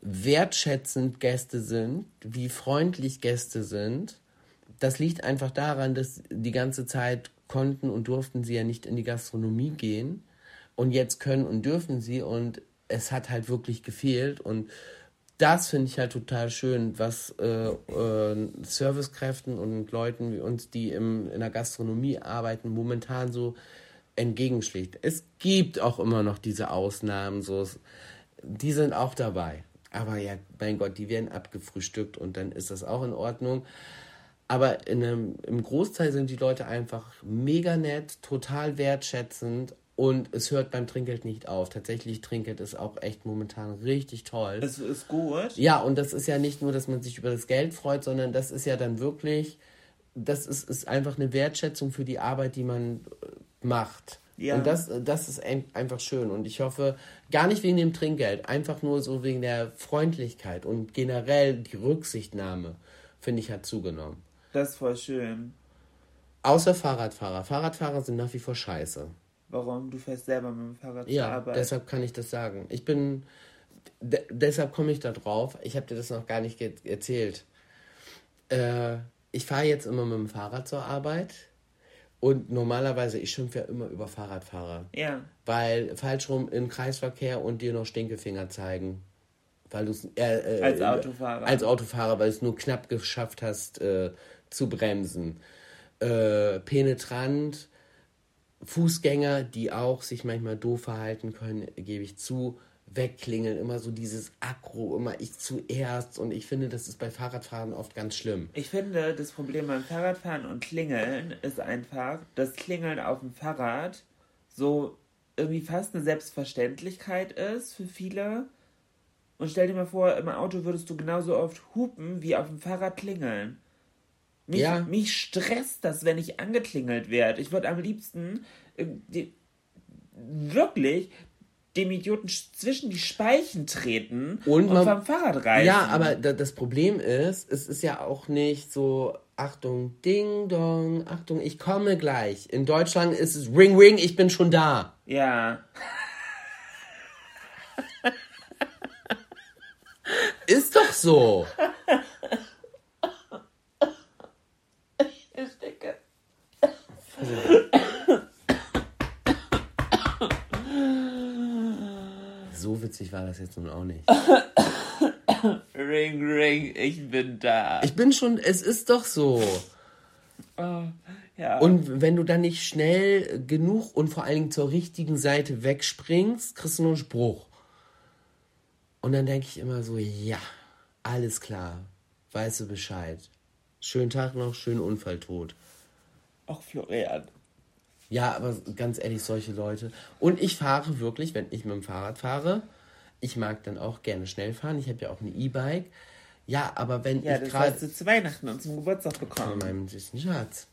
wertschätzend Gäste sind, wie freundlich Gäste sind. Das liegt einfach daran, dass die ganze Zeit konnten und durften sie ja nicht in die Gastronomie gehen. Und jetzt können und dürfen sie und es hat halt wirklich gefehlt. Und das finde ich halt total schön, was äh, äh, Servicekräften und Leuten wie uns, die im, in der Gastronomie arbeiten, momentan so entgegenschlägt. Es gibt auch immer noch diese Ausnahmen, so, die sind auch dabei. Aber ja, mein Gott, die werden abgefrühstückt und dann ist das auch in Ordnung. Aber in einem, im Großteil sind die Leute einfach mega nett, total wertschätzend und es hört beim Trinkgeld nicht auf. Tatsächlich, Trinkgeld ist auch echt momentan richtig toll. Es ist gut. Ja, und das ist ja nicht nur, dass man sich über das Geld freut, sondern das ist ja dann wirklich, das ist, ist einfach eine Wertschätzung für die Arbeit, die man äh, macht. Ja. Und das, das ist einfach schön. Und ich hoffe, gar nicht wegen dem Trinkgeld, einfach nur so wegen der Freundlichkeit und generell die Rücksichtnahme, finde ich, hat zugenommen. Das ist voll schön. Außer Fahrradfahrer. Fahrradfahrer sind nach wie vor scheiße. Warum? Du fährst selber mit dem Fahrrad ja, zur Arbeit. deshalb kann ich das sagen. Ich bin. De deshalb komme ich da drauf. Ich habe dir das noch gar nicht erzählt. Äh, ich fahre jetzt immer mit dem Fahrrad zur Arbeit. Und normalerweise, ich schimpfe ja immer über Fahrradfahrer. Ja. Weil falsch rum im Kreisverkehr und dir noch Stinkefinger zeigen. Weil du. Äh, äh, als Autofahrer. Als Autofahrer, weil du es nur knapp geschafft hast, äh, zu bremsen. Äh, penetrant Fußgänger, die auch sich manchmal doof verhalten können, gebe ich zu, wegklingeln, immer so dieses Akro, immer ich zuerst und ich finde, das ist bei Fahrradfahren oft ganz schlimm. Ich finde, das Problem beim Fahrradfahren und Klingeln ist einfach, dass Klingeln auf dem Fahrrad so irgendwie fast eine Selbstverständlichkeit ist für viele. Und stell dir mal vor, im Auto würdest du genauso oft hupen wie auf dem Fahrrad klingeln. Mich, ja. mich stresst das, wenn ich angeklingelt werde. Ich würde am liebsten äh, die, wirklich dem Idioten zwischen die Speichen treten und, und vom Fahrrad reisen. Ja, aber das Problem ist, es ist ja auch nicht so, Achtung, Ding Dong, Achtung, ich komme gleich. In Deutschland ist es Ring Ring, ich bin schon da. Ja. ist doch so. So witzig war das jetzt nun auch nicht. ring, ring, ich bin da. Ich bin schon, es ist doch so. Oh, ja. Und wenn du dann nicht schnell genug und vor allen Dingen zur richtigen Seite wegspringst, kriegst du nur einen Spruch. Und dann denke ich immer so, ja, alles klar, weißt du Bescheid. Schönen Tag noch, schönen Unfalltod. Auch Florian. Ja, aber ganz ehrlich, solche Leute. Und ich fahre wirklich, wenn ich mit dem Fahrrad fahre, ich mag dann auch gerne schnell fahren. Ich habe ja auch ein E-Bike. Ja, aber wenn ja, ich gerade. hast du zu Weihnachten und zum Geburtstag bekommen. Von meinem süßen Schatz.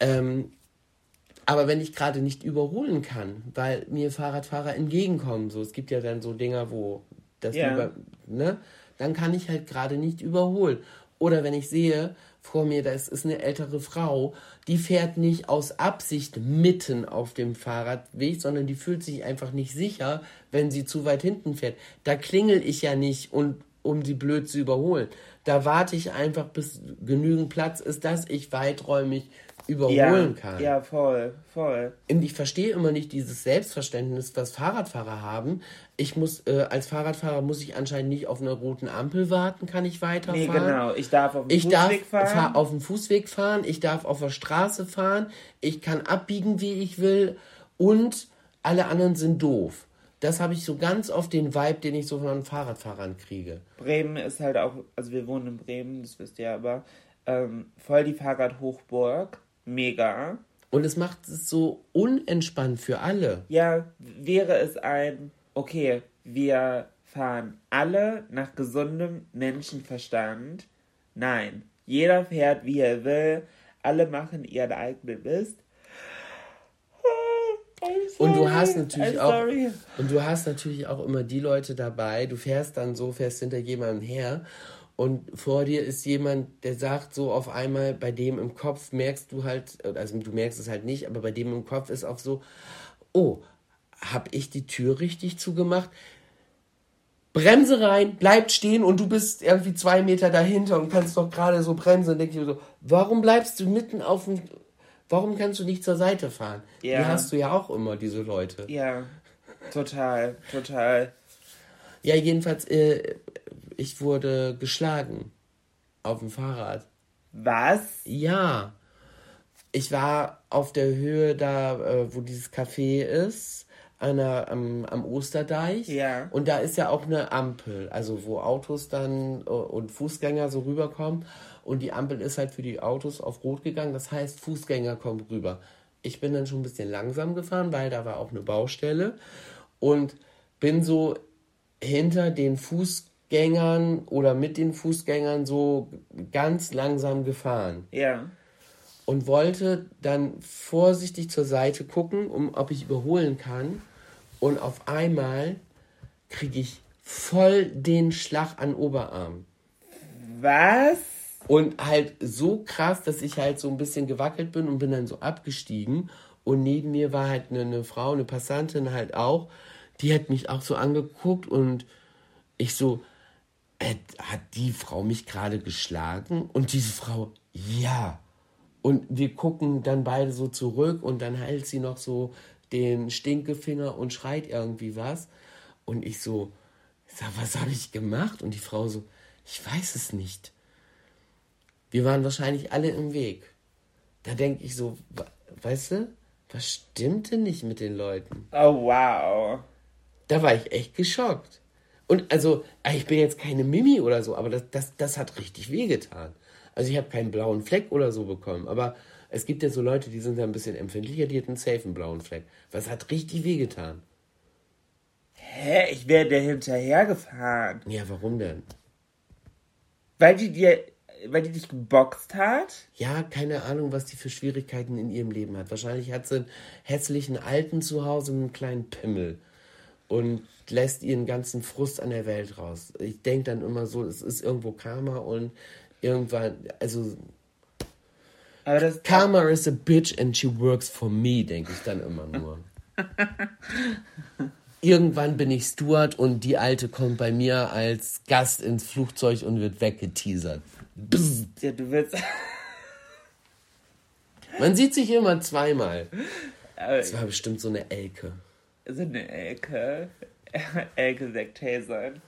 Ähm, aber wenn ich gerade nicht überholen kann, weil mir Fahrradfahrer entgegenkommen, so es gibt ja dann so Dinger, wo das ja. über, ne, dann kann ich halt gerade nicht überholen. Oder wenn ich sehe, vor mir, das ist eine ältere Frau, die fährt nicht aus Absicht mitten auf dem Fahrradweg, sondern die fühlt sich einfach nicht sicher, wenn sie zu weit hinten fährt. Da klingel ich ja nicht und um sie blöd zu überholen. Da warte ich einfach, bis genügend Platz ist, dass ich weiträumig überholen ja, kann. Ja, voll, voll. Und ich verstehe immer nicht dieses Selbstverständnis, was Fahrradfahrer haben. Ich muss, äh, als Fahrradfahrer muss ich anscheinend nicht auf einer roten Ampel warten, kann ich weiterfahren. Nee, genau. Ich darf auf dem ich Fußweg darf fahren. auf dem Fußweg fahren, ich darf auf der Straße fahren, ich kann abbiegen, wie ich will und alle anderen sind doof. Das habe ich so ganz oft den Vibe, den ich so von Fahrradfahrern kriege. Bremen ist halt auch, also wir wohnen in Bremen, das wisst ihr aber, ähm, voll die Fahrradhochburg mega. Und es macht es so unentspannt für alle. Ja, wäre es ein, okay, wir fahren alle nach gesundem Menschenverstand. Nein, jeder fährt, wie er will. Alle machen ihren eigenen Mist. Und du hast natürlich auch und du hast natürlich auch immer die Leute dabei. Du fährst dann so, fährst hinter jemandem her und vor dir ist jemand, der sagt so auf einmal, bei dem im Kopf merkst du halt, also du merkst es halt nicht, aber bei dem im Kopf ist auch so, oh, hab ich die Tür richtig zugemacht? Bremse rein, bleibt stehen und du bist irgendwie zwei Meter dahinter und kannst doch gerade so bremsen. Und denke ich so, warum bleibst du mitten auf dem, warum kannst du nicht zur Seite fahren? Ja. Die hast du ja auch immer, diese Leute. Ja, total, total. Ja, jedenfalls, äh, ich wurde geschlagen. Auf dem Fahrrad. Was? Ja. Ich war auf der Höhe da, äh, wo dieses Café ist, an der, am, am Osterdeich. Ja. Und da ist ja auch eine Ampel, also wo Autos dann äh, und Fußgänger so rüberkommen. Und die Ampel ist halt für die Autos auf Rot gegangen. Das heißt, Fußgänger kommen rüber. Ich bin dann schon ein bisschen langsam gefahren, weil da war auch eine Baustelle. Und bin so hinter den Fußgängern oder mit den Fußgängern so ganz langsam gefahren. Ja. Und wollte dann vorsichtig zur Seite gucken, um ob ich überholen kann. Und auf einmal kriege ich voll den Schlag an Oberarm. Was? Und halt so krass, dass ich halt so ein bisschen gewackelt bin und bin dann so abgestiegen. Und neben mir war halt eine, eine Frau, eine Passantin halt auch. Die hat mich auch so angeguckt und ich so, hat die Frau mich gerade geschlagen? Und diese Frau, ja. Und wir gucken dann beide so zurück und dann hält sie noch so den Stinkefinger und schreit irgendwie was. Und ich so, ich sag, was habe ich gemacht? Und die Frau so, ich weiß es nicht. Wir waren wahrscheinlich alle im Weg. Da denke ich so, weißt du, was stimmte nicht mit den Leuten? Oh, wow. Da war ich echt geschockt. Und also, ich bin jetzt keine Mimi oder so, aber das, das, das hat richtig wehgetan. Also ich habe keinen blauen Fleck oder so bekommen, aber es gibt ja so Leute, die sind ja ein bisschen empfindlicher, die hatten safe einen blauen Fleck. Was hat richtig wehgetan? Hä? Ich wäre dir hinterhergefahren. Ja, warum denn? Weil die dir, weil die dich geboxt hat? Ja, keine Ahnung, was die für Schwierigkeiten in ihrem Leben hat. Wahrscheinlich hat sie einen hässlichen Alten zu Hause mit einem kleinen Pimmel und lässt ihren ganzen Frust an der Welt raus. Ich denke dann immer so, es ist irgendwo Karma und irgendwann, also das Karma is a bitch and she works for me, denke ich dann immer nur. Irgendwann bin ich Stuart und die Alte kommt bei mir als Gast ins Flugzeug und wird weggeteasert. Bzzz. Ja, du willst. Man sieht sich immer zweimal. Das war bestimmt so eine Elke. So eine Elke. Elke wegtasern.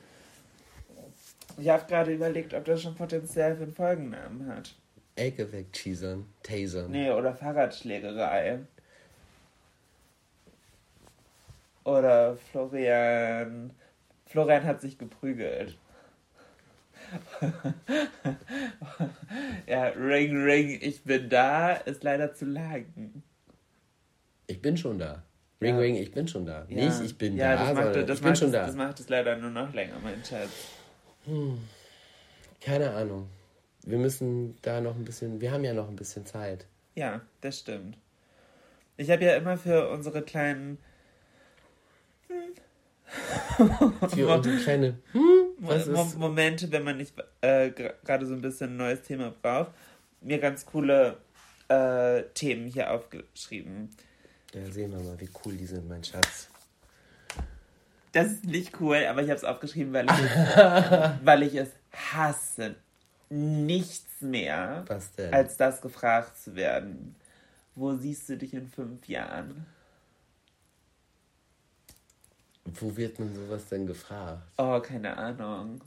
Ich habe gerade überlegt, ob das schon Potenzial für einen Folgennamen hat. Elke wegteasern, tasern. Nee, oder Fahrradschlägerei. Oder Florian. Florian hat sich geprügelt. ja, Ring, Ring, ich bin da, ist leider zu lang. Ich bin schon da. Ring, Ja. ring, ich bin schon da. Ja. Nicht, ich bin ja, da, das macht, sondern das ich bin schon es, da. Das macht es leider nur noch länger, mein Schatz. Keine Ahnung. Wir müssen da noch ein bisschen, wir haben ja noch ein bisschen Zeit. Ja, das stimmt. Ich habe ja immer für unsere kleinen Für unsere kleine, hm, Momente, wenn man nicht äh, gerade so ein bisschen ein neues Thema braucht, mir ganz coole äh, Themen hier aufgeschrieben. Da sehen wir mal, wie cool die sind, mein Schatz. Das ist nicht cool, aber ich habe es aufgeschrieben, weil ich, es, weil ich es hasse. Nichts mehr, als das gefragt zu werden. Wo siehst du dich in fünf Jahren? Wo wird man sowas denn gefragt? Oh, keine Ahnung.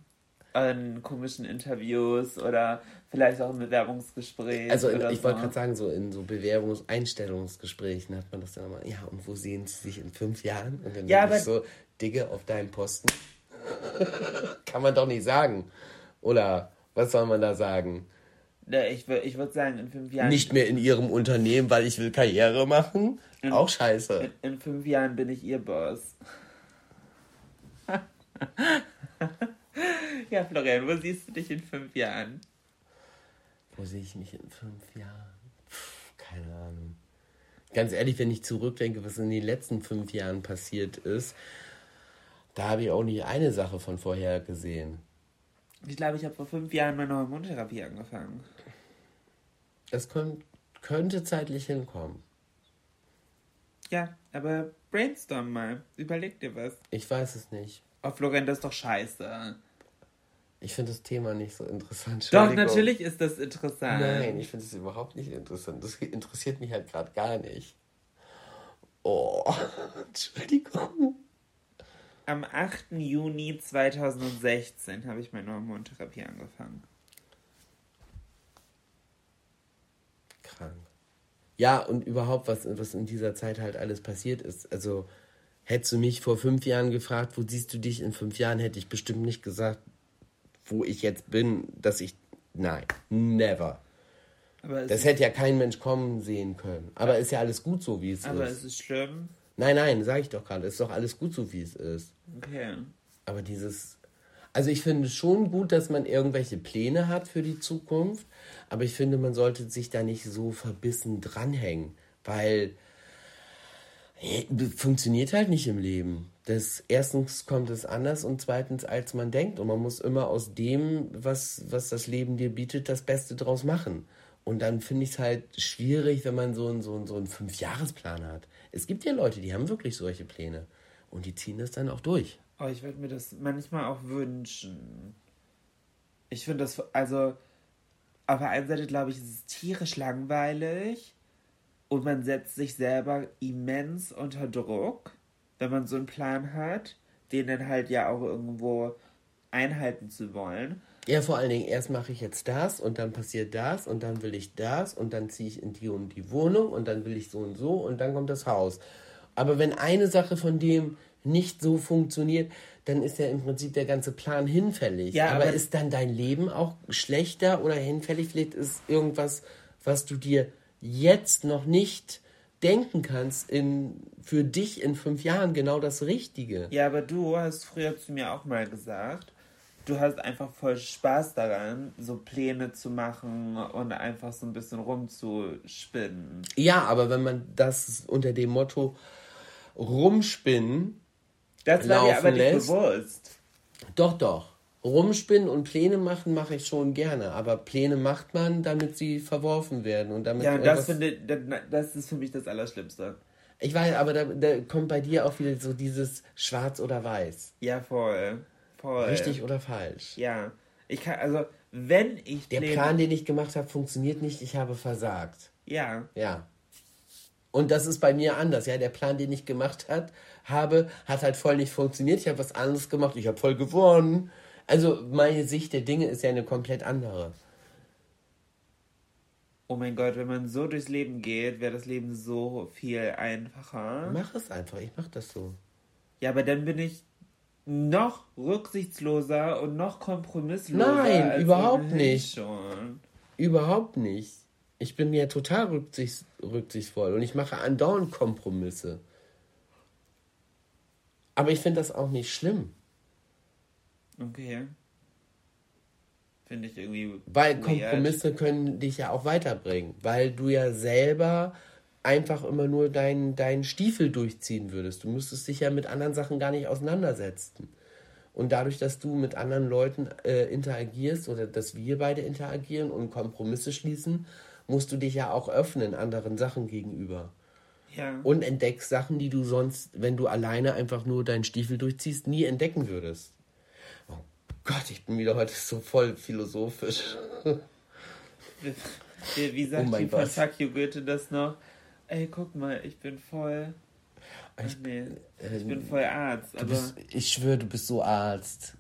In komischen Interviews oder vielleicht auch im Bewerbungsgespräch. Also in, ich wollte so. gerade sagen, so in so Bewerbungs-, Einstellungsgesprächen hat man das dann immer, ja, und wo sehen Sie sich in fünf Jahren? Und dann Ja, ich aber- so, Digge, auf deinem Posten. Kann man doch nicht sagen. Oder was soll man da sagen? Ich, wür- ich würde sagen, in fünf Jahren. Nicht mehr in Ihrem Unternehmen, weil ich will Karriere machen? Auch scheiße. In, in fünf Jahren bin ich ihr Boss. ja, Florian, wo siehst du dich in fünf Jahren? Wo sehe ich mich in fünf Jahren? Puh, keine Ahnung. Ganz ehrlich, wenn ich zurückdenke, was in den letzten fünf Jahren passiert ist, da habe ich auch nicht eine Sache von vorher gesehen. Ich glaube, ich habe vor fünf Jahren meine Hormontherapie angefangen. Das könnt, könnte zeitlich hinkommen. Ja, aber brainstorm mal. Überleg dir was. Ich weiß es nicht. Oh, Florian, das ist doch scheiße. Ich finde das Thema nicht so interessant. Doch, natürlich ist das interessant. Nein, ich finde es überhaupt nicht interessant. Das interessiert mich halt gerade gar nicht. Oh, Entschuldigung. am 8. Juni 2016 habe ich meine Hormontherapie angefangen. Krank. Ja, und überhaupt, was, was in dieser Zeit halt alles passiert ist. Also, hättest du mich vor fünf Jahren gefragt, wo siehst du dich in fünf Jahren, hätte ich bestimmt nicht gesagt, wo ich jetzt bin, dass ich. Nein, never. das hätte ja kein Mensch kommen sehen können. Aber ist ja alles gut so, wie es aber ist. Aber ist es schlimm? Nein, nein, sage ich doch gerade. Ist doch alles gut so, wie es ist. Okay. Aber dieses. Also ich finde schon gut, dass man irgendwelche Pläne hat für die Zukunft, aber ich finde, man sollte sich da nicht so verbissen dranhängen, weil funktioniert halt nicht im Leben. Das erstens kommt es anders und zweitens als man denkt und man muss immer aus dem, was was das Leben dir bietet, das Beste draus machen. Und dann finde ich es halt schwierig, wenn man so einen, so einen, so einen Fünfjahresplan hat. Es gibt ja Leute, die haben wirklich solche Pläne und die ziehen das dann auch durch. Oh, ich würde mir das manchmal auch wünschen. Ich finde das, also auf der einen Seite glaube ich, ist es tierisch langweilig und man setzt sich selber immens unter Druck, wenn man so einen Plan hat, den dann halt ja auch irgendwo einhalten zu wollen. Ja, vor allen Dingen, erst mache ich jetzt das und dann passiert das und dann will ich das und dann ziehe ich in die und die Wohnung und dann will ich so und so und dann kommt das Haus. Aber wenn eine Sache von dem nicht so funktioniert, dann ist ja im Prinzip der ganze Plan hinfällig. Ja, aber, aber ist dann dein Leben auch schlechter oder hinfällig? Vielleicht ist irgendwas, was du dir jetzt noch nicht denken kannst, in, für dich in fünf Jahren genau das Richtige. Ja, aber du hast früher zu mir auch mal gesagt, du hast einfach voll Spaß daran, so Pläne zu machen und einfach so ein bisschen rumzuspinnen. Ja, aber wenn man das unter dem Motto rumspinnen das war dir aber nicht bewusst. Doch, doch. Rumspinnen und Pläne machen mache ich schon gerne, aber Pläne macht man, damit sie verworfen werden und damit. Ja, das finde das ist für mich das Allerschlimmste. Ich weiß, aber da, da kommt bei dir auch wieder so dieses Schwarz oder Weiß. Ja, voll. Voll. Richtig oder falsch. Ja. Ich kann, also, wenn ich. Der Pläne... Plan, den ich gemacht habe, funktioniert nicht, ich habe versagt. Ja. Ja. Und das ist bei mir anders. Ja, der Plan, den ich gemacht hat, habe, hat halt voll nicht funktioniert. Ich habe was anderes gemacht. Ich habe voll gewonnen. Also meine Sicht der Dinge ist ja eine komplett andere. Oh mein Gott, wenn man so durchs Leben geht, wäre das Leben so viel einfacher. Mach es einfach. Ich mach das so. Ja, aber dann bin ich noch rücksichtsloser und noch kompromissloser. Nein, überhaupt nicht. Schon. Überhaupt nicht. Ich bin ja total rücksichts rücksichtsvoll und ich mache andauernd Kompromisse. Aber ich finde das auch nicht schlimm. Okay. Finde ich irgendwie. Weil weird. Kompromisse können dich ja auch weiterbringen. Weil du ja selber einfach immer nur deinen dein Stiefel durchziehen würdest. Du müsstest dich ja mit anderen Sachen gar nicht auseinandersetzen. Und dadurch, dass du mit anderen Leuten äh, interagierst oder dass wir beide interagieren und Kompromisse schließen, musst du dich ja auch öffnen anderen Sachen gegenüber. Ja. Und entdeckst Sachen, die du sonst, wenn du alleine einfach nur deinen Stiefel durchziehst, nie entdecken würdest. Gott, ich bin wieder heute so voll philosophisch. Wie, wie sagt oh die von Takio Goethe das noch? Ey, guck mal, ich bin voll. Ich, nee, ich bin voll Arzt. Aber bist, ich schwöre, du bist so Arzt.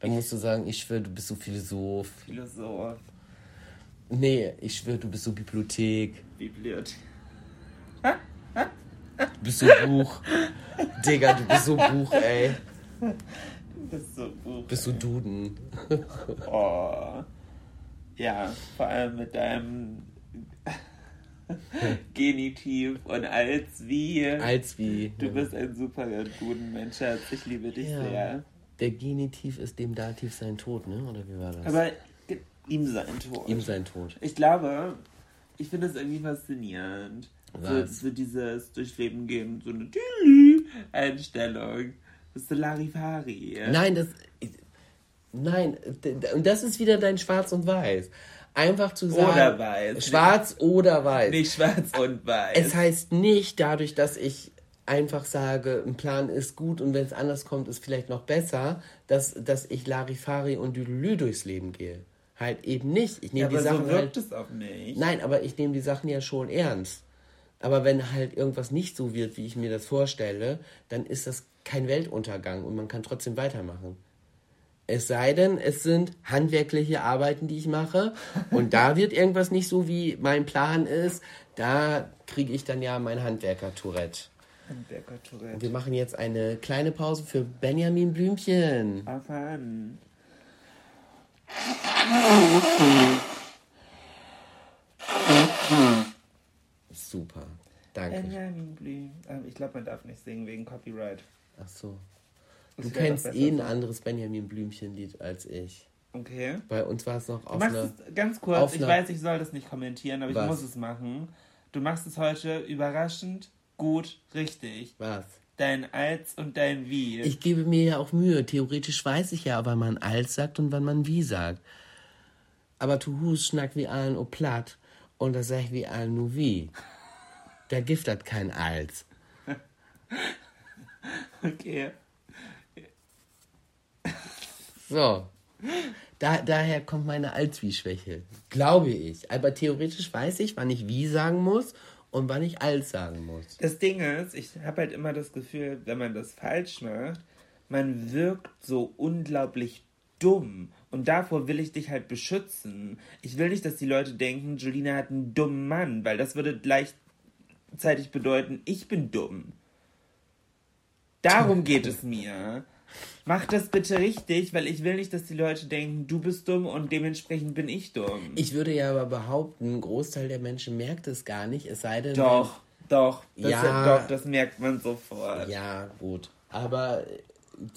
Dann musst du sagen, ich schwöre, du bist so Philosoph. Philosoph. Nee, ich schwöre, du bist so Bibliothek. Bibliothek. Du bist so Buch. Digga, du bist so Buch, ey. Du bist so Buch. Bist so Duden. Oh. Ja, vor allem mit deinem Genitiv und als wie. Als wie. Du ja. bist ein super Duden-Mensch, Schatz. Ich liebe dich ja. sehr. Der Genitiv ist dem Dativ sein Tod, ne? Oder wie war das? Aber Ihm sein Tod. Ihm sein Tod. Ich glaube, ich finde es irgendwie faszinierend. So, so dieses Durchleben gehen, so eine Einstellung. Das ist so Larifari. Nein, das. Nein, und das ist wieder dein Schwarz und Weiß. Einfach zu sagen. Oder weiß. Schwarz oder weiß. Nicht schwarz und weiß. Es heißt nicht dadurch, dass ich einfach sage, ein Plan ist gut und wenn es anders kommt, ist vielleicht noch besser, dass, dass ich Larifari und Düdelü durchs Leben gehe. Halt eben nicht. Ich nehme ja, die Sachen so wirkt halt, es auch nicht. Nein, aber ich nehme die Sachen ja schon ernst. Aber wenn halt irgendwas nicht so wird, wie ich mir das vorstelle, dann ist das kein Weltuntergang und man kann trotzdem weitermachen. Es sei denn, es sind handwerkliche Arbeiten, die ich mache und da wird irgendwas nicht so, wie mein Plan ist. Da kriege ich dann ja mein Handwerker-Tourette. Handwerker-Tourette. Wir machen jetzt eine kleine Pause für Benjamin Blümchen. Auf an. Super. Danke. Benjamin Blüm. Ähm, ich glaube, man darf nicht singen wegen Copyright. Ach so. Du kennst eh ein anderes Benjamin Blümchen-Lied als ich. Okay. Bei uns war es noch auf einer... Ganz kurz, ich weiß, ich soll das nicht kommentieren, aber was? ich muss es machen. Du machst es heute überraschend, gut, richtig. Was? Dein Als und dein Wie. Ich gebe mir ja auch Mühe. Theoretisch weiß ich ja, wann man Als sagt und wann man Wie sagt. Aber du hust schnack wie allen o platt und das sag ich wie allen nur wie. Der Gift hat kein Als. okay. So. Da, daher kommt meine Als-Wie-Schwäche. Glaube ich. Aber theoretisch weiß ich, wann ich Wie sagen muss und wann ich Als sagen muss. Das Ding ist, ich habe halt immer das Gefühl, wenn man das falsch macht, man wirkt so unglaublich dumm. Und davor will ich dich halt beschützen. Ich will nicht, dass die Leute denken, Julina hat einen dummen Mann, weil das würde gleichzeitig bedeuten, ich bin dumm. Darum geht es mir. Mach das bitte richtig, weil ich will nicht, dass die Leute denken, du bist dumm und dementsprechend bin ich dumm. Ich würde ja aber behaupten, ein Großteil der Menschen merkt es gar nicht, es sei denn. Doch, doch. Das ja, ja, doch, das merkt man sofort. Ja, gut. Aber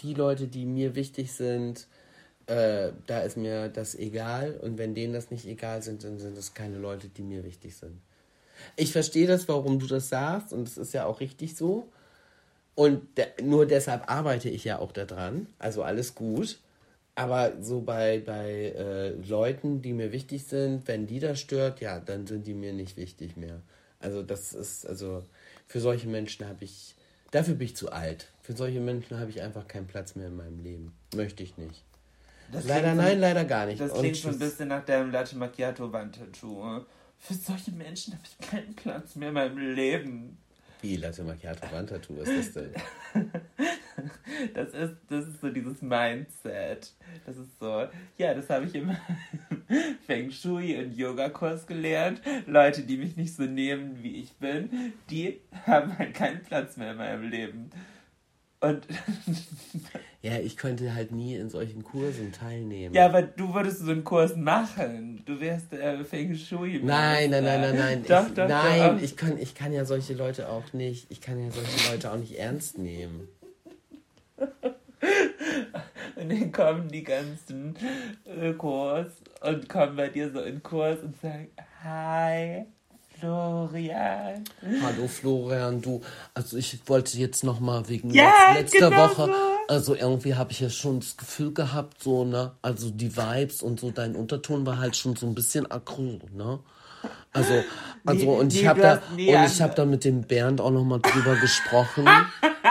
die Leute, die mir wichtig sind, äh, da ist mir das egal. Und wenn denen das nicht egal sind, dann sind das keine Leute, die mir wichtig sind. Ich verstehe das, warum du das sagst, und es ist ja auch richtig so. Und de nur deshalb arbeite ich ja auch daran. Also alles gut. Aber so bei, bei äh, Leuten, die mir wichtig sind, wenn die das stört, ja, dann sind die mir nicht wichtig mehr. Also das ist, also für solche Menschen habe ich, dafür bin ich zu alt. Für solche Menschen habe ich einfach keinen Platz mehr in meinem Leben. Möchte ich nicht. Das leider nein, leider gar nicht. Das klingt schon ein bisschen nach deinem Latte Macchiato Wandtattoo. Für solche Menschen habe ich keinen Platz mehr in meinem Leben. Wie Latte Macchiato Wandtattoo ist das denn? das ist, das ist so dieses Mindset. Das ist so, ja, das habe ich im Feng Shui und Yoga-Kurs gelernt. Leute, die mich nicht so nehmen, wie ich bin, die haben halt keinen Platz mehr in meinem Leben. Und ja, ich könnte halt nie in solchen Kursen teilnehmen. Ja, aber du würdest so einen Kurs machen. Du wärst äh, Feng Shui. Nein, nein, nein, nein, nein. Doch, ich, doch, nein, doch. Ich, kann, ich kann ja solche Leute auch nicht, ich kann ja solche Leute auch nicht ernst nehmen. und dann kommen die ganzen Ökos und kommen bei dir so in Kurs und sagen, hi. Florian. Hallo Florian, du, also ich wollte jetzt noch mal wegen ja, letzter genau Woche, so. also irgendwie habe ich ja schon das Gefühl gehabt, so, ne, also die Vibes und so, dein Unterton war halt schon so ein bisschen aggro, ne? Also, also nee, und ich habe da und ich habe da mit dem Bernd auch noch mal drüber gesprochen.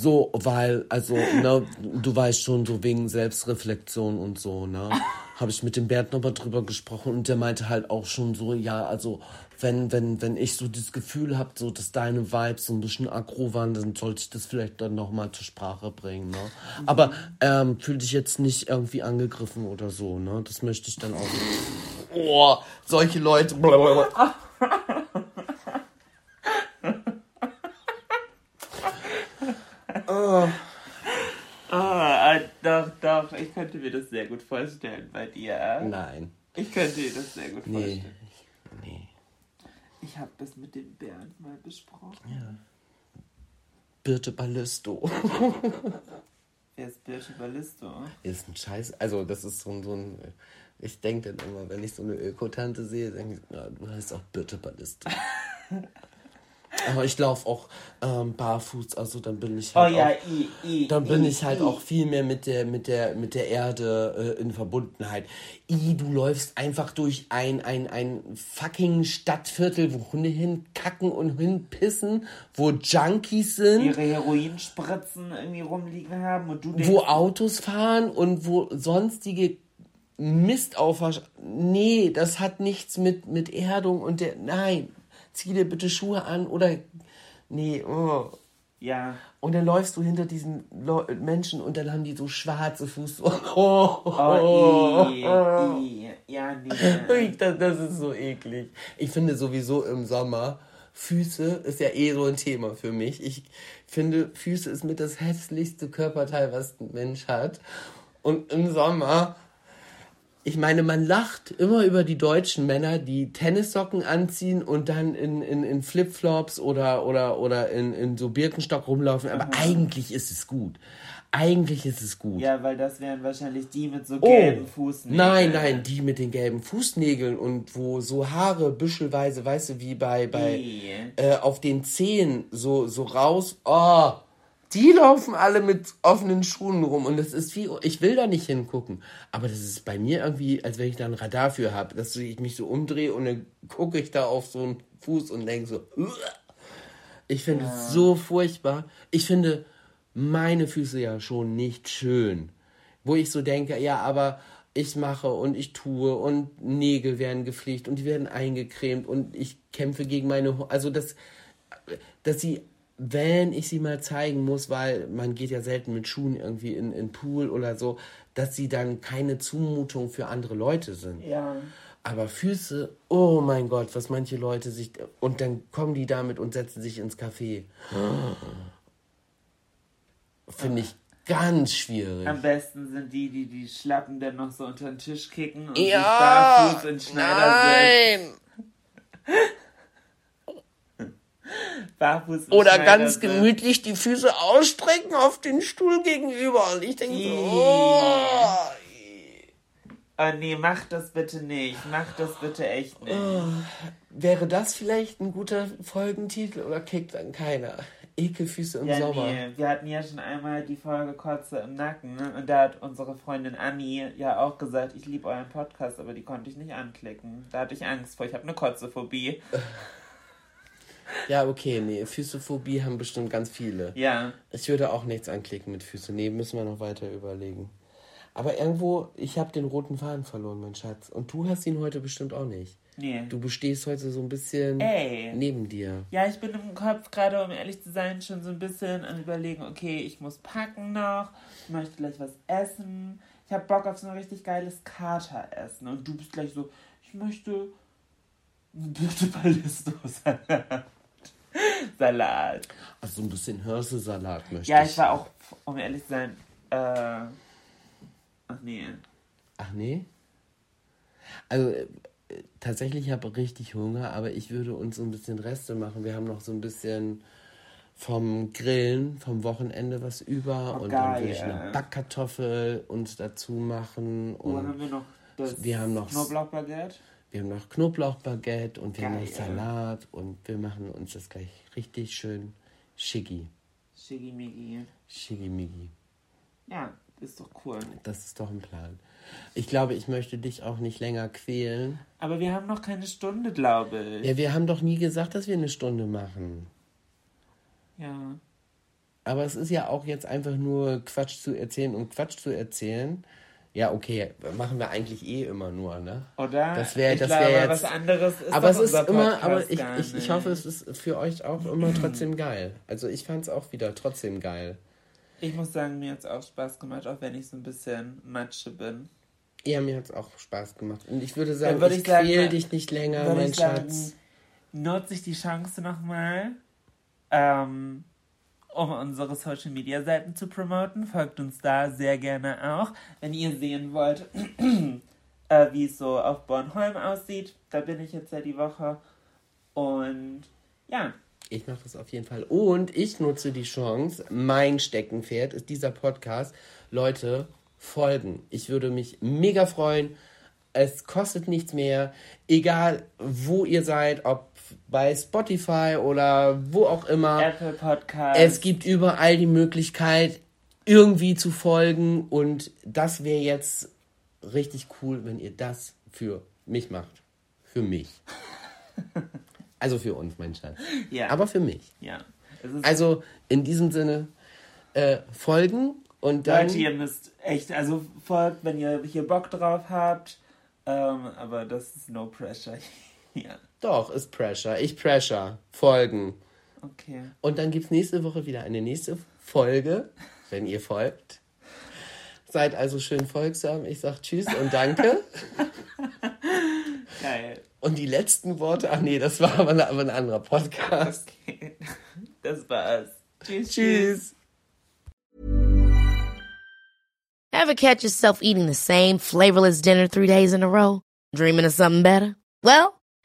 So, weil, also, ne, du weißt schon, so wegen Selbstreflexion und so, ne? habe ich mit dem Bernd nochmal drüber gesprochen und der meinte halt auch schon so, ja, also wenn, wenn, wenn ich so das Gefühl habe, so dass deine Vibes so ein bisschen aggro waren, dann sollte ich das vielleicht dann nochmal zur Sprache bringen, ne? Aber ähm, fühl dich jetzt nicht irgendwie angegriffen oder so, ne? Das möchte ich dann auch nicht. Oh, solche Leute. oh. Ah, doch, doch, ich könnte mir das sehr gut vorstellen bei dir. Nein. Ich könnte dir das sehr gut nee. vorstellen. Nee. Ich habe das mit dem Bernd mal besprochen. Ja. Birte Ballisto. Wer ist Birte Ballisto? Ist ein Scheiß. Also, das ist so ein. So ein ich denke dann immer, wenn ich so eine Ökotante sehe, denke ich, na, du heißt auch Birte Ballisto. Aber ich laufe auch ähm, barfuß, also dann bin ich halt oh, ja, auch, i, i, dann bin i, ich halt auch viel mehr mit der mit der mit der Erde äh, in Verbundenheit. I, du läufst einfach durch ein ein ein fucking Stadtviertel, wo Hunde hinkacken und hinpissen, wo Junkies sind, ihre Heroinspritzen irgendwie rumliegen haben und du wo Autos fahren und wo sonstige Mist aufwasch. Nee, das hat nichts mit mit Erdung und der nein zieh dir bitte Schuhe an oder nee, oh. Ja. Und dann läufst du hinter diesen Leu Menschen und dann haben die so schwarze Fuß. Oh, oh, Oh, i, i. Ja, nee. das, das ist so eklig. Ich finde sowieso im Sommer, Füße ist ja eh so ein Thema für mich. Ich finde, Füße ist mit das hässlichste Körperteil, was ein Mensch hat. Und im Sommer, ich meine, man lacht immer über die deutschen Männer, die Tennissocken anziehen und dann in, in, in Flipflops oder, oder, oder in, in so Birkenstock rumlaufen. Aber eigentlich ist es gut. Eigentlich ist es gut. Ja, weil das wären wahrscheinlich die mit so Oh, gelben Fußnägeln. nein, nein, die mit den gelben Fußnägeln und wo so Haare büschelweise, weißt du, wie bei, bei äh, auf den Zehen so, so raus. Oh, die laufen alle mit offenen Schuhen rum und das ist wie, ich will da nicht hingucken. Aber das ist bei mir irgendwie, als wenn ich da ein Radar für habe, dass ich mich so umdrehe und dann gucke ich da auf so einen Fuß und denke so, "Uah." ich finde es so furchtbar. Ich finde meine Füße ja schon nicht schön. Wo ich so denke, ja, aber ich mache und ich tue und Nägel werden gepflegt und die werden eingecremt und ich kämpfe gegen meine, also das, dass sie, wenn ich sie mal zeigen muss, weil man geht ja selten mit Schuhen irgendwie in in Pool oder so, dass sie dann keine Zumutung für andere Leute sind. Ja. Aber Füße, oh mein Gott, was manche Leute sich. Und dann kommen die damit und setzen sich ins Café. Finde ich ganz schwierig. Am besten sind die, die die Schlappen dann noch so unter den Tisch kicken und Ja, sich barfuß in Schneidersitz. Barfuß Oder ganz Schneidersitz. gemütlich die Füße ausstrecken auf den Stuhl gegenüber. Und ich denke so, oh. Oh nee, mach das bitte nicht. Mach das bitte echt nicht. Wäre das vielleicht ein guter Folgentitel oder kickt dann keiner? Ekelfüße im Ja, Sommer. nee, wir hatten ja schon einmal die Folge Kotze im Nacken ne? und da hat unsere Freundin Anni ja auch gesagt, ich liebe euren Podcast, aber die konnte ich nicht anklicken. Da hatte ich Angst vor, ich habe eine Kotzephobie. Ja, okay, nee, Füßephobie haben bestimmt ganz viele. Ja, Ich würde auch nichts anklicken mit Füßen. Nee, müssen wir noch weiter überlegen. Aber irgendwo, ich habe den roten Faden verloren, mein Schatz. Und du hast ihn heute bestimmt auch nicht. nee. Du bestehst heute so ein bisschen Ey. neben dir. Ja, ich bin im Kopf gerade, um ehrlich zu sein, schon so ein bisschen am überlegen, okay, ich muss packen noch, ich möchte gleich was essen. Ich habe Bock auf so ein richtig geiles Kateressen. Und du bist gleich so, ich möchte eine Birte Ballisto-Salat. Salat. Also so ein bisschen Hirsesalat möchte Ja, ich. ich war auch, um ehrlich zu sein, äh. Ach nee. Ach nee? Also äh, tatsächlich ich habe richtig Hunger, aber ich würde uns so ein bisschen Reste machen. Wir haben noch so ein bisschen vom Grillen, vom Wochenende was über. Oh, und dann würde geil. ich eine Backkartoffel uns dazu machen. Wo Und haben wir noch das wir haben noch- Knoblauchbaguette? Wir haben noch Knoblauchbaguette und wir haben noch Geil. Salat und wir machen uns das gleich richtig schön schicki. Shigimigi. Schickimicki. Ja, ist doch cool. Das ist doch ein Plan. Ich glaube, ich möchte dich auch nicht länger quälen. Aber wir haben noch keine Stunde, glaube ich. Ja, wir haben doch nie gesagt, dass wir eine Stunde machen. Ja. Aber es ist ja auch jetzt einfach nur Quatsch zu erzählen und Quatsch zu erzählen. Ja, okay, machen wir eigentlich eh immer nur, ne? Oder? Das wäre das glaube, wär jetzt. was anderes ist aber es ist immer, aber ich, ich, ich hoffe, es ist für euch auch immer trotzdem geil. Also ich fand es auch wieder trotzdem geil. Ich muss sagen, mir hat es auch Spaß gemacht, auch wenn ich so ein bisschen Matsche bin. Ja, mir hat es auch Spaß gemacht. Und ich würde sagen, würde ich, ich sagen, quäl dich nicht länger, mein ich sagen, Schatz. nutze ich die Chance nochmal, ähm, um unsere Social Media Seiten zu promoten. Folgt uns da sehr gerne auch. Wenn ihr sehen wollt, äh, wie es so auf Bornholm aussieht, da bin ich jetzt ja die Woche. Und ja, Ich mache das auf jeden Fall. Und ich nutze die Chance, mein Steckenpferd ist dieser Podcast. Leute, folgen. Ich würde mich mega freuen. Es kostet nichts mehr. Egal, wo ihr seid, ob bei Spotify oder wo auch immer. Apple Podcast. Es gibt überall die Möglichkeit, irgendwie zu folgen. Und das wäre jetzt richtig cool, wenn ihr das für mich macht. Für mich. Also für uns, mein Schatz. Ja. Aber für mich. ja. Also in diesem Sinne äh, folgen und dann. Leute, ihr müsst echt, also folgt, wenn ihr hier Bock drauf habt. Ähm, aber das ist no pressure Ja. Doch, ist Pressure. Ich Pressure. Folgen. Okay. Und dann gibt es nächste Woche wieder eine nächste Folge, wenn ihr folgt. Seid also schön folgsam. Ich sag Tschüss und Danke. Geil. Und die letzten Worte, ach nee, das war aber, ein anderer Podcast. Okay. Das war's. Tschüss. Tschüss. Ever catch yourself eating the same flavorless dinner three days in a row? Dreaming of something better? Well,